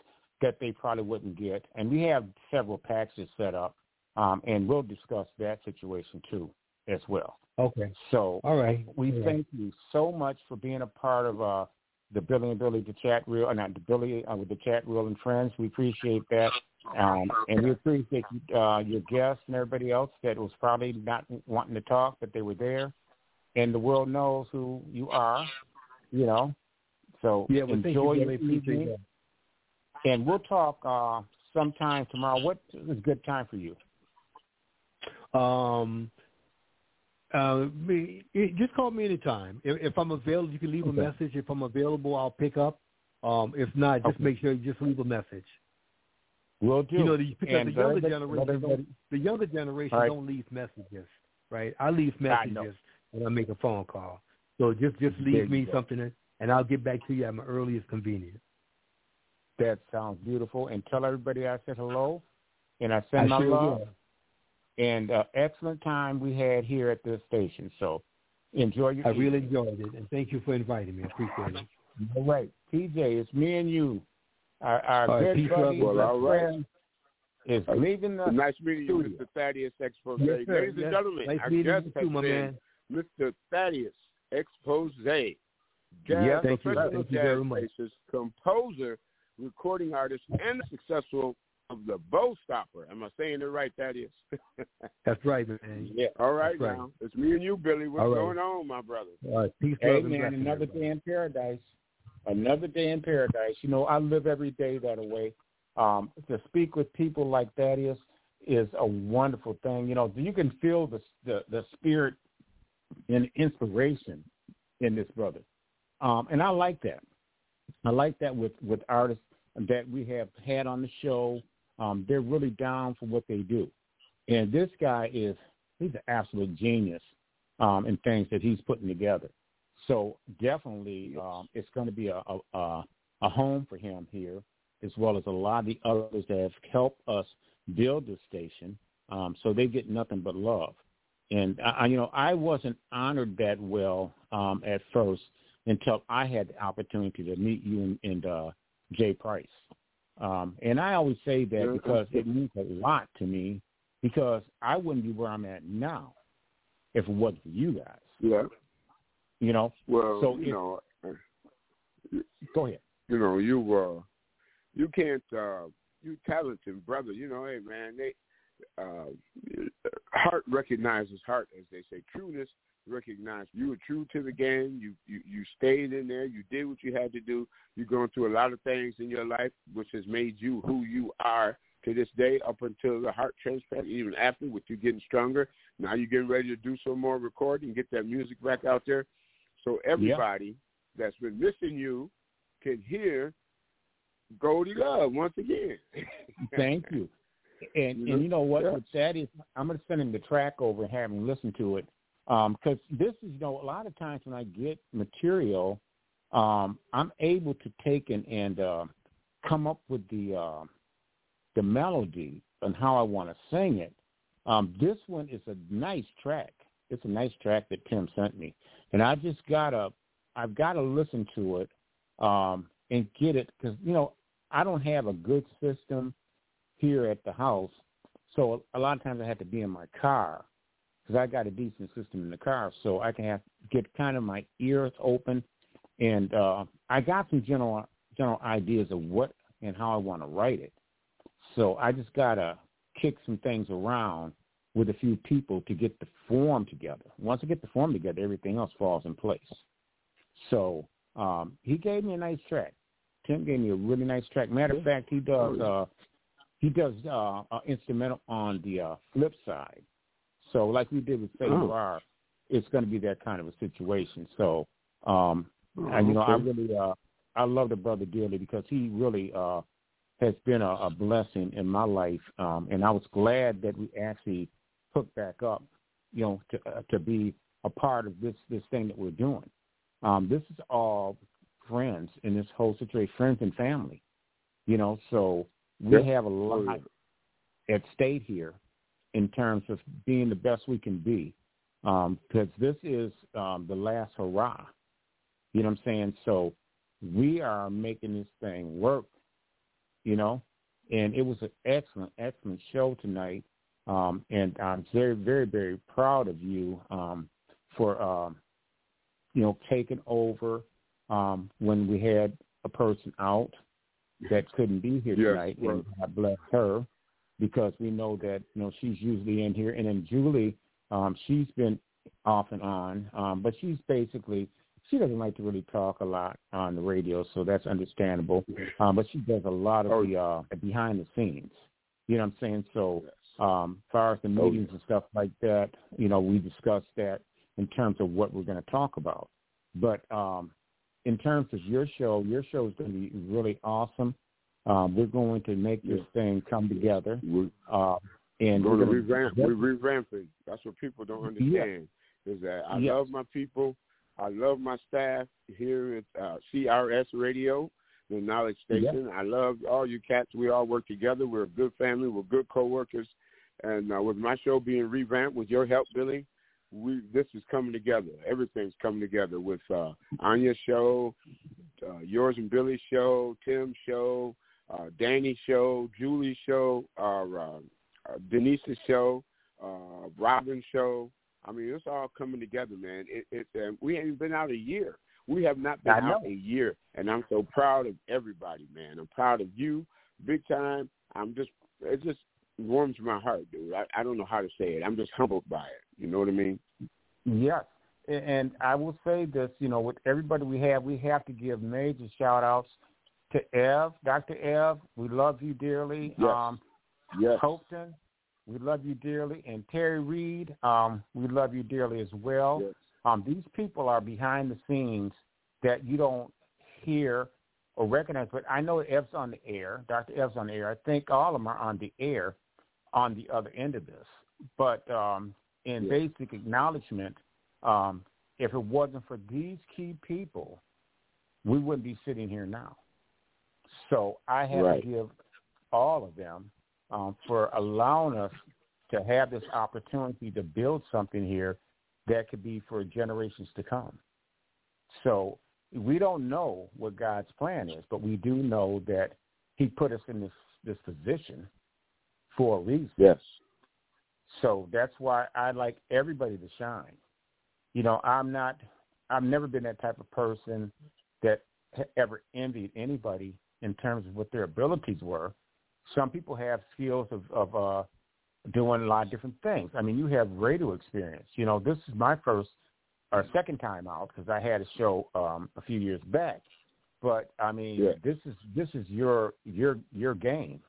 that they probably wouldn't get. And we have several packages set up, um, and we'll discuss that situation too as well. Okay. So All right. we right. thank you so much for being a part of uh, the Billy and Billy the chat reel, uh, not the Billy uh, with the chat reel and friends. We appreciate that, um, and we appreciate uh, your guests and everybody else that was probably not wanting to talk, but they were there, and the world knows who you are. You know, so Yeah, well, thank you, enjoy your evening, and we'll talk uh, sometime tomorrow. What is a good time for you? Um, uh, me, just call me anytime. If, if I'm available, you can leave a message. If I'm available, I'll pick up. Um, if not, just Okay. make sure you just leave a message. We'll do. You know, the, because And the younger generation, the younger generation right. don't leave messages, right? I leave I messages when I make a phone call. So just just leave you me something, and I'll get back to you at my earliest convenience. That sounds beautiful. And tell everybody I said hello, and I I send my sure love. will. And uh, excellent time we had here at the station. So enjoy your. I really enjoyed it, and thank you for inviting me. I appreciate it. All right, TJ, it's me and you. Our, our all good right, peace, buddy, well, all right. is leaving the nice meeting you, studio. Mr. Thaddeus Exposé. Yes, sir. Ladies Yes. and gentlemen, Nice our meeting guest you has too, my been man. Mr. Thaddeus Exposé. Jazz Yeah, thank you. professional Thank you jazz very much. bassist, composer, recording artist, and successful of the BowStopper. Am I saying it right, Thaddeus? That's right, man. Yeah. All right, That's right. now. It's me and you, Billy. What's All right. going on, my brother? All right, peace, Hey man, another everybody. day in paradise. Another day in paradise. You know, I live every day that way. Um, to speak with people like Thaddeus is a wonderful thing. You know, you can feel the the, the spirit and inspiration in this brother, um, and I like that. I like that with with artists that we have had on the show. Um, they're really down for what they do, and this guy is he's an absolute genius um, in things that he's putting together. So definitely, um, it's going to be a, a a home for him here, as well as a lot of the others that have helped us build this station. Um, so they get nothing but love. And I- you know, I wasn't honored that well um, at first until I had the opportunity to meet you and, and uh, Jay Price. Um, and I always say that because it means a lot to me because I wouldn't be where I'm at now if it wasn't for you guys. Yeah. You know, Well, So you know, go ahead. you know, you uh, you can't, uh, you talented brother. You know, hey man, they uh, heart recognizes heart, as they say. Trueness recognize you were true to the game. You you you stayed in there. You did what you had to do. You're going through a lot of things in your life, which has made you who you are to this day, up until the heart transplant, even after, with you getting stronger. Now you're getting ready to do some more recording, get that music back out there. So everybody that's been missing you can hear Goldie Love once again. Thank you. And You know? and you know what? Yeah. With that is, I'm going to send him the track over and have him listen to it. Because this is, you know, a lot of times when I get material, um, I'm able to take and, and uh, come up with the uh, the melody and how I want to sing it. Um, this one is a nice track. It's a nice track that Tim sent me, and I just gotta, I've got to listen to it um, and get it because you know I don't have a good system here at the house, so a lot of times I have to be in my car because I got a decent system in the car, so I can have get kind of my ears open, and uh, I got some general general ideas of what and how I want to write it. So I just gotta kick some things around with a few people to get the form together. Once I get the form together, everything else falls in place. So um, he gave me a nice track. Tim gave me a really nice track. Matter of fact, he does uh, he does uh, uh, instrumental on the uh, flip side. So like we did with Say Oh. It's going to be that kind of a situation. So um, Oh, and you know, I really uh, I love the brother dearly because he really uh, has been a, a blessing in my life, um, and I was glad that we actually hooked back up, you know, to uh, to be a part of this this thing that we're doing. Um, this is all friends in this whole situation, friends and family, you know. So we have a lot at stake here in terms of being the best we can be, because this is um, the last hurrah. You know what I'm saying? So we are making this thing work, you know, and it was an excellent, excellent show tonight. Um, and I'm very, very, very proud of you um, for, um, you know, taking over um, when we had a person out that couldn't be here Yes, tonight. and God bless her because we know that, you know, she's usually in here. And then Julie, um, she's been off and on, um, but she's basically she doesn't like to really talk a lot on the radio, so that's understandable. Um, but she does a lot of Oh. the uh, behind the scenes. You know what I'm saying? So, um, as far as the Oh, meetings and stuff like that, you know, we discussed that in terms of what we're going to talk about. But um, in terms of your show, your show is going to be really awesome. Um, we're going to make this thing come together, We're uh, and going we're gonna- revamp. We're revamping. That's what people don't understand. Is that I Yes. love my people. I love my staff here at uh, CRS Radio, the Knowledge Station. I love all you cats. We all work together. We're a good family. We're good coworkers, And uh, with my show being revamped, with your help, Billy, we this is coming together. Everything's coming together with uh, Anya's show, uh, yours and Billy's show, Tim's show, uh, Danny's show, Julie's show, uh, uh, Deniece's show, uh, Robin's show. I mean, it's all coming together, man. It, it, uh, we haven't been out a year. We have not been out a year, and I'm so proud of everybody, man. I'm proud of you, big time. I'm just, it just warms my heart, dude. I, I don't know how to say it. I'm just humbled by it. You know what I mean? Yes. And I will say this, you know, with everybody we have, we have to give major shout outs to Ev, Dr. Ev. We love you dearly. Yes. Um, yes. Hopeton, we love you dearly. And Terry Reed, um, we love you dearly as well. Yes. Um, these people are behind the scenes that you don't hear or recognize. But I know Ev's on the air. Dr. Ev's on the air. I think all of them are on the air on the other end of this. But um, in Yeah. basic acknowledgement, um, if it wasn't for these key people, we wouldn't be sitting here now. So I have Right. to give all of them um, for allowing us to have this opportunity to build something here that could be for generations to come. So we don't know what God's plan is, but we do know that He put us in this this position for a reason. Yes. So that's why I like everybody to shine. You know, I'm not. I've never been that type of person that ever envied anybody in terms of what their abilities were. Some people have skills of, of uh, doing a lot of different things. I mean, you have radio experience. You know, this is my first or second time out because I had a show um, a few years back. But I mean, Yeah. this is this is your your your game,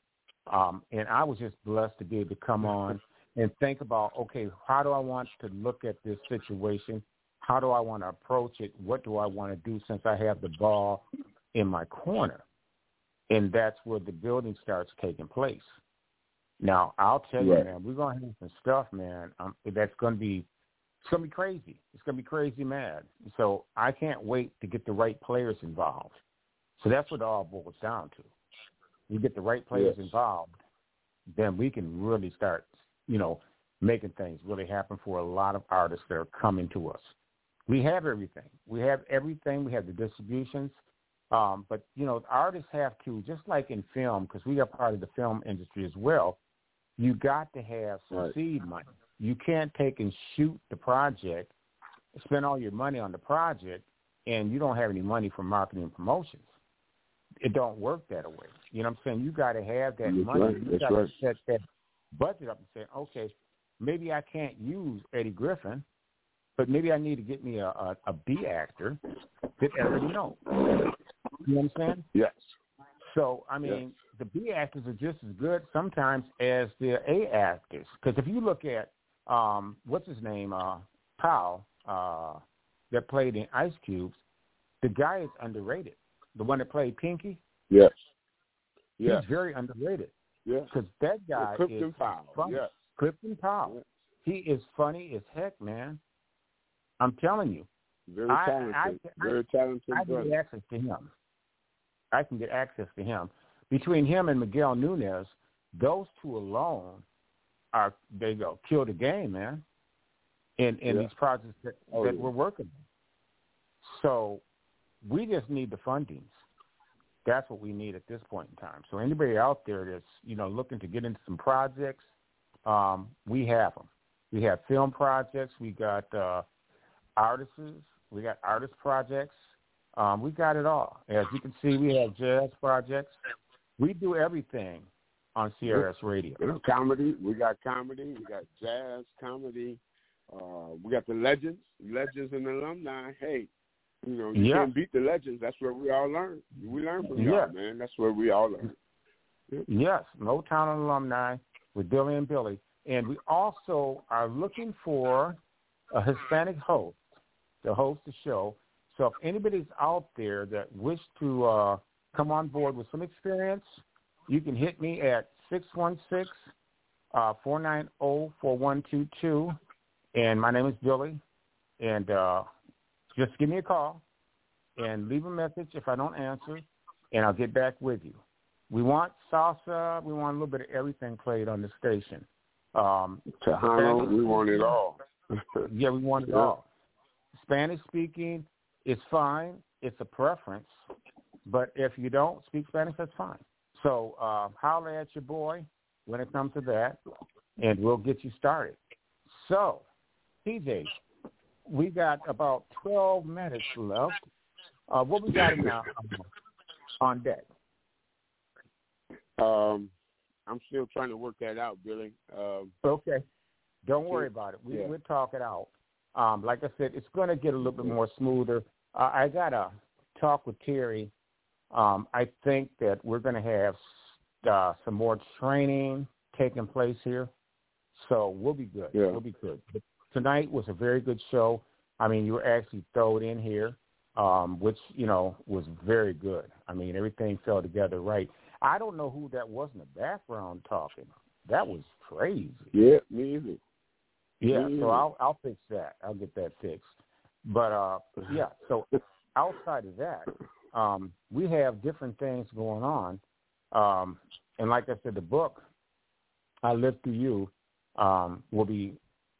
um, and I was just blessed to be able to come on and think about okay, how do I want to look at this situation? How do I want to approach it? What do I want to do since I have the ball in my corner? And that's where the building starts taking place. Now, I'll tell you, Right. man, we're gonna have some stuff, man. Um, that's gonna be it's gonna be crazy. It's gonna be crazy mad. So I can't wait to get the right players involved. So that's what it all boils down to. You get the right players Yes. involved, then we can really start, you know, making things really happen for a lot of artists that are coming to us. We have everything. We have everything. We have the distributions. Um, but you know, artists have to, just like in film, because we are part of the film industry as well. You got to have some Right. seed money. You can't take and shoot the project, spend all your money on the project, and you don't have any money for marketing and promotions. It don't work that way. You know what I'm saying? You got to have that That's money. right. You got to right. set that budget up and say, okay, maybe I can't use Eddie Griffin, but maybe I need to get me a, a, a B actor that already know. You know what I'm saying? Yes. So I mean, the B actors are just as good sometimes as the A actors. Because if you look at um, what's his name, uh, Powell, uh, that played in Ice Cube's, the guy is underrated. The one that played Pinky, Yes. Yes. he's very underrated. Yes. Because that guy Clifton is Powell. funny. Yes. Clifton Powell. He is funny as heck, man. I'm telling you. Very I- talented. I- Very talented I brother. get access to him. I can get access to him. Between him and Miguel Nunez, those two alone are they go kill the game, man. In in Yeah. these projects that, Oh, that yeah. we're working on. So we just need the fundings. That's what we need at this point in time. So anybody out there that's you know looking to get into some projects, um, we have them. We have film projects. We got uh, artists. We got artist projects. Um, we got it all. As you can see, we have jazz projects. We do everything on CRS Radio. Comedy. We got comedy. We got jazz comedy. Uh, we got the legends, legends and alumni. Hey, you know, you Yeah. can't beat the legends. That's where we all learn. We learn from y'all, Yeah. man. That's where we all learn. Yes, Motown alumni with Billy and Billy. And we also are looking for a Hispanic host to host the show. So if anybody's out there that wish to uh, come on board with some experience, you can hit me at 616 uh, 490 4122. And my name is Billy. And uh, just give me a call and leave a message if I don't answer, and I'll get back with you. We want salsa. We want a little bit of everything played on the station. Um, Tejano, we want it all. yeah, we want it all. Spanish speaking is fine. It's a preference. But if you don't speak Spanish, that's fine. So uh, holler at your boy when it comes to that, and we'll get you started. So, TJ, we got about 12 minutes left. Uh, what we got now on deck? Um, I'm still trying to work that out, Billy. Um, Okay. Don't worry about it. We, Yeah. We'll talk it out. Um, like I said, it's going to get a little bit more smoother. Uh, I got to talk with Terry. Um, I think that we're going to have uh, some more training taking place here. So we'll be good. Yeah. We'll be good. But tonight was a very good show. I mean, you were actually thrown in here, um, which, you know, was very good. I mean, everything fell together right. I don't know who that was in the background talking. That was crazy. yeah, me either. Yeah, so I'll I'll fix that. I'll get that fixed. But uh yeah, so outside of that, um, we have different things going on. Um and like I said, the book I Live Through You um will be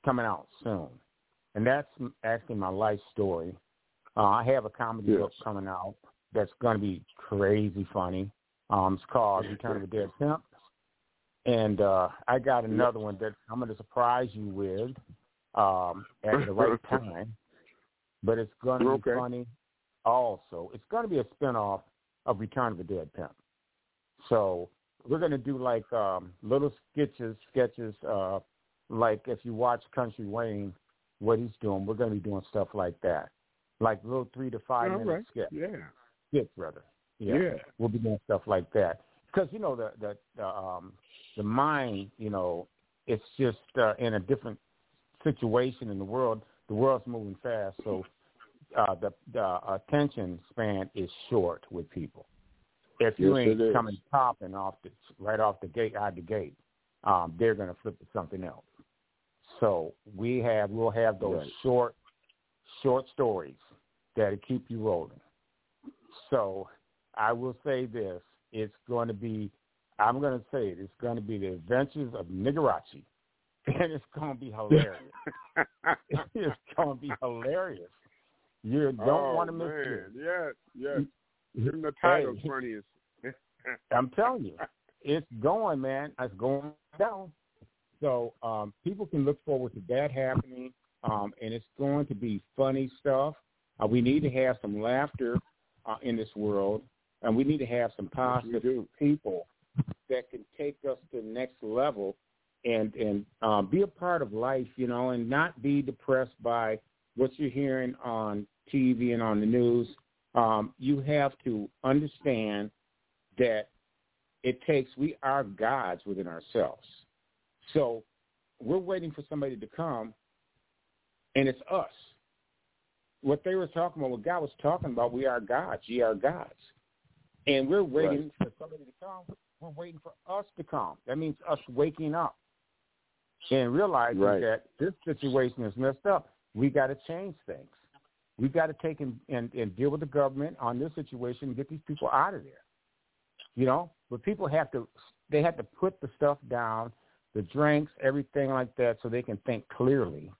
coming out soon. And that's actually my life story. Uh, I have a comedy Yes. book coming out that's going to be crazy funny. Um, it's called Return of the Dead Pimp. And uh, I got another one that I'm going to surprise you with um, at the right time. But it's going to be Okay. funny also. It's going to be a spinoff of Return of the Dead Pimp. So we're going to do like um, little sketches, sketches, uh, like if you watch Country Wayne, what he's doing, we're going to be doing stuff like that. Like little three to five All minute right. sketch Yeah. skits rather. Yeah. Yeah. We'll be doing stuff like that. Because, you know, the the the um the mind, you know, it's just uh, in a different situation in the world. The world's moving fast, so uh the the attention span is short with people. If you Yes, ain't coming popping off the right off the gate out the gate, um, they're gonna flip to something else. So we have we'll have those Right. short short stories that'll keep you rolling. So I will say this: it's going to be. I'm going to say it. It's going to be the Adventures of Nigarachi, and it's going to be hilarious. it's going to be hilarious. You don't oh, want to miss man. it. Yes, yes. Even the title's Hey. funniest. I'm telling you, it's going, man. It's going down. So um, people can look forward to that happening, um, and it's going to be funny stuff. Uh, we need to have some laughter uh, in this world, and we need to have some positive people that can take us to the next level and and um, be a part of life, you know, and not be depressed by what you're hearing on TV and on the news. Um, you have to understand that it takes we are gods within ourselves. So we're waiting for somebody to come, and it's us. What they were talking about, what God was talking about, we are gods. Ye are gods, and we're waiting for somebody to come. We're waiting for us to come. That means us waking up and realizing Right. that this situation is messed up. We got to change things. We got to take and, and, and deal with the government on this situation and get these people out of there. You know, but people have to they have to put the stuff down, the drinks, everything like that, so they can think clearly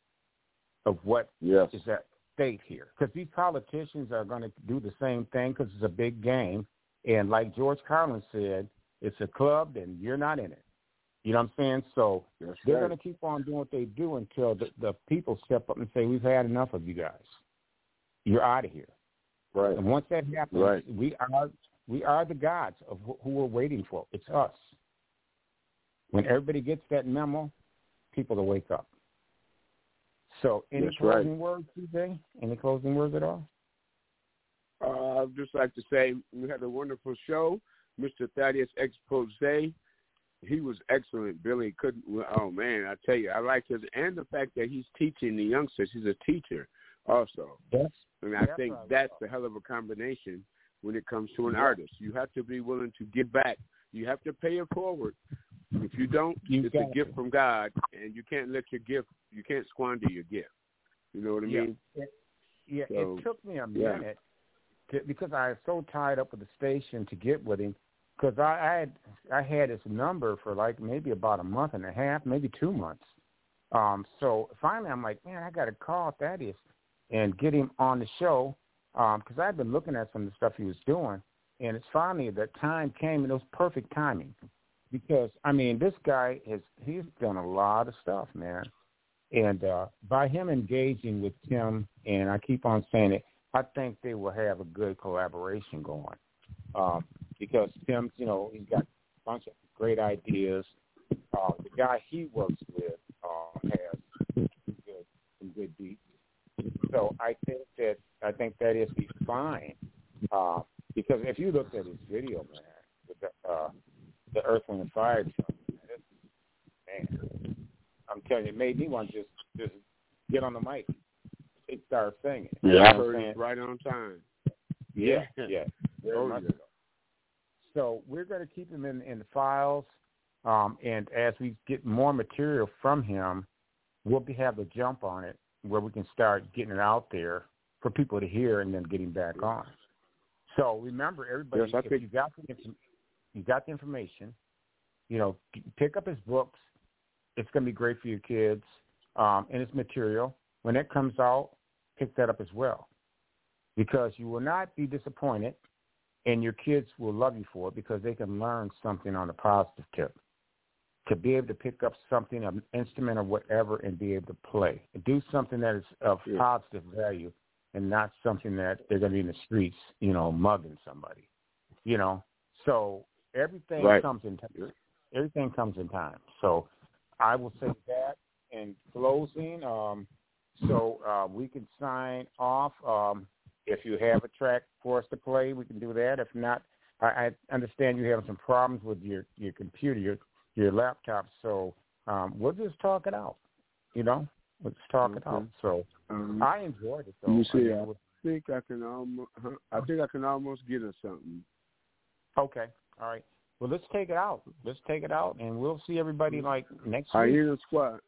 of what Yes. is at stake here. Because these politicians are going to do the same thing because it's a big game, and like George Carlin said, it's a club and you're not in it. You know what I'm saying? So That's they're right. going to keep on doing what they do until the, the people step up and say, "We've had enough of you guys. You're out of here." Right. And once that happens, Right. we are we are the gods of wh- who we're waiting for. It's us. When everybody gets that memo, people will wake up. So, any That's right. closing words, TJ? Any closing words at all? Uh, I'd just like to say we had a wonderful show. Mr. Thaddeus Exposé. He was excellent. Billy couldn't. Oh man, I tell you, I like his and the fact that he's teaching the youngsters. He's a teacher also, Yes. and I That's think that's a hell of a combination when it comes to an Yeah. artist. You have to be willing to give back. You have to pay it forward. If you don't, You it's a got gift from God, and you can't let your gift. You can't squander your gift. You know what I Yeah. mean? It, yeah, So, it took me a yeah. minute to, because I was so tied up with the station to get with him. Because I, I had I had his number for like maybe about a month and a half, maybe two months. Um, so finally, I'm like, man, I got to call Thaddeus and get him on the show because um, I've been looking at some of the stuff he was doing, and it's finally that time came, and it was perfect timing. Because I mean, this guy has he's done a lot of stuff, man, and uh, by him engaging with Tim, and I keep on saying it, I think they will have a good collaboration going. Um, because Tim, you know, he's got a bunch of great ideas. Uh, the guy he works with uh, has some good, some good beats. So I think that I think that is be fine uh, because if you looked at his video, man, with the, uh, the Earth, Wind, and Fire show, man, I'm telling you, it made me want to just just get on the mic and start singing. Yeah, you know right on time. Yeah, yeah. Very oh, much yeah. so. So we're going to keep him in in the files, um, and as we get more material from him, we'll be have a jump on it where we can start getting it out there for people to hear and then getting back on. So remember, everybody, Yes, if you got the you got the information, you know, pick up his books. It's going to be great for your kids, um, and his material. When it comes out, pick that up as well, because you will not be disappointed, and your kids will love you for it because they can learn something on a positive tip. To be able to pick up something, an instrument or whatever, and be able to play, do something that is of Yeah. positive value, and not something that they're going to be in the streets, you know, mugging somebody. You know, so everything Right. comes in time. Everything comes in time. So I will say that in closing. Um, so uh, we can sign off. Um, if you have a track for us to play, we can do that. If not, I, I understand you have some problems with your your computer, your your laptop. So um, we'll just talk it out. You know, let's talk it out. So Um, I enjoyed it. Though. you I see, I think I can almost. I think I can almost get us something. Okay. All right. Well, let's take it out. Let's take it out, and we'll see everybody like next week. Hyena Squad.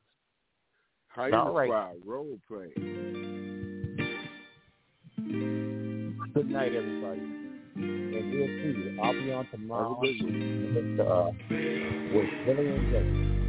Hyena All right. Squad role play. Good night, everybody. And we'll see you. I'll be on tomorrow with, uh, with Billy and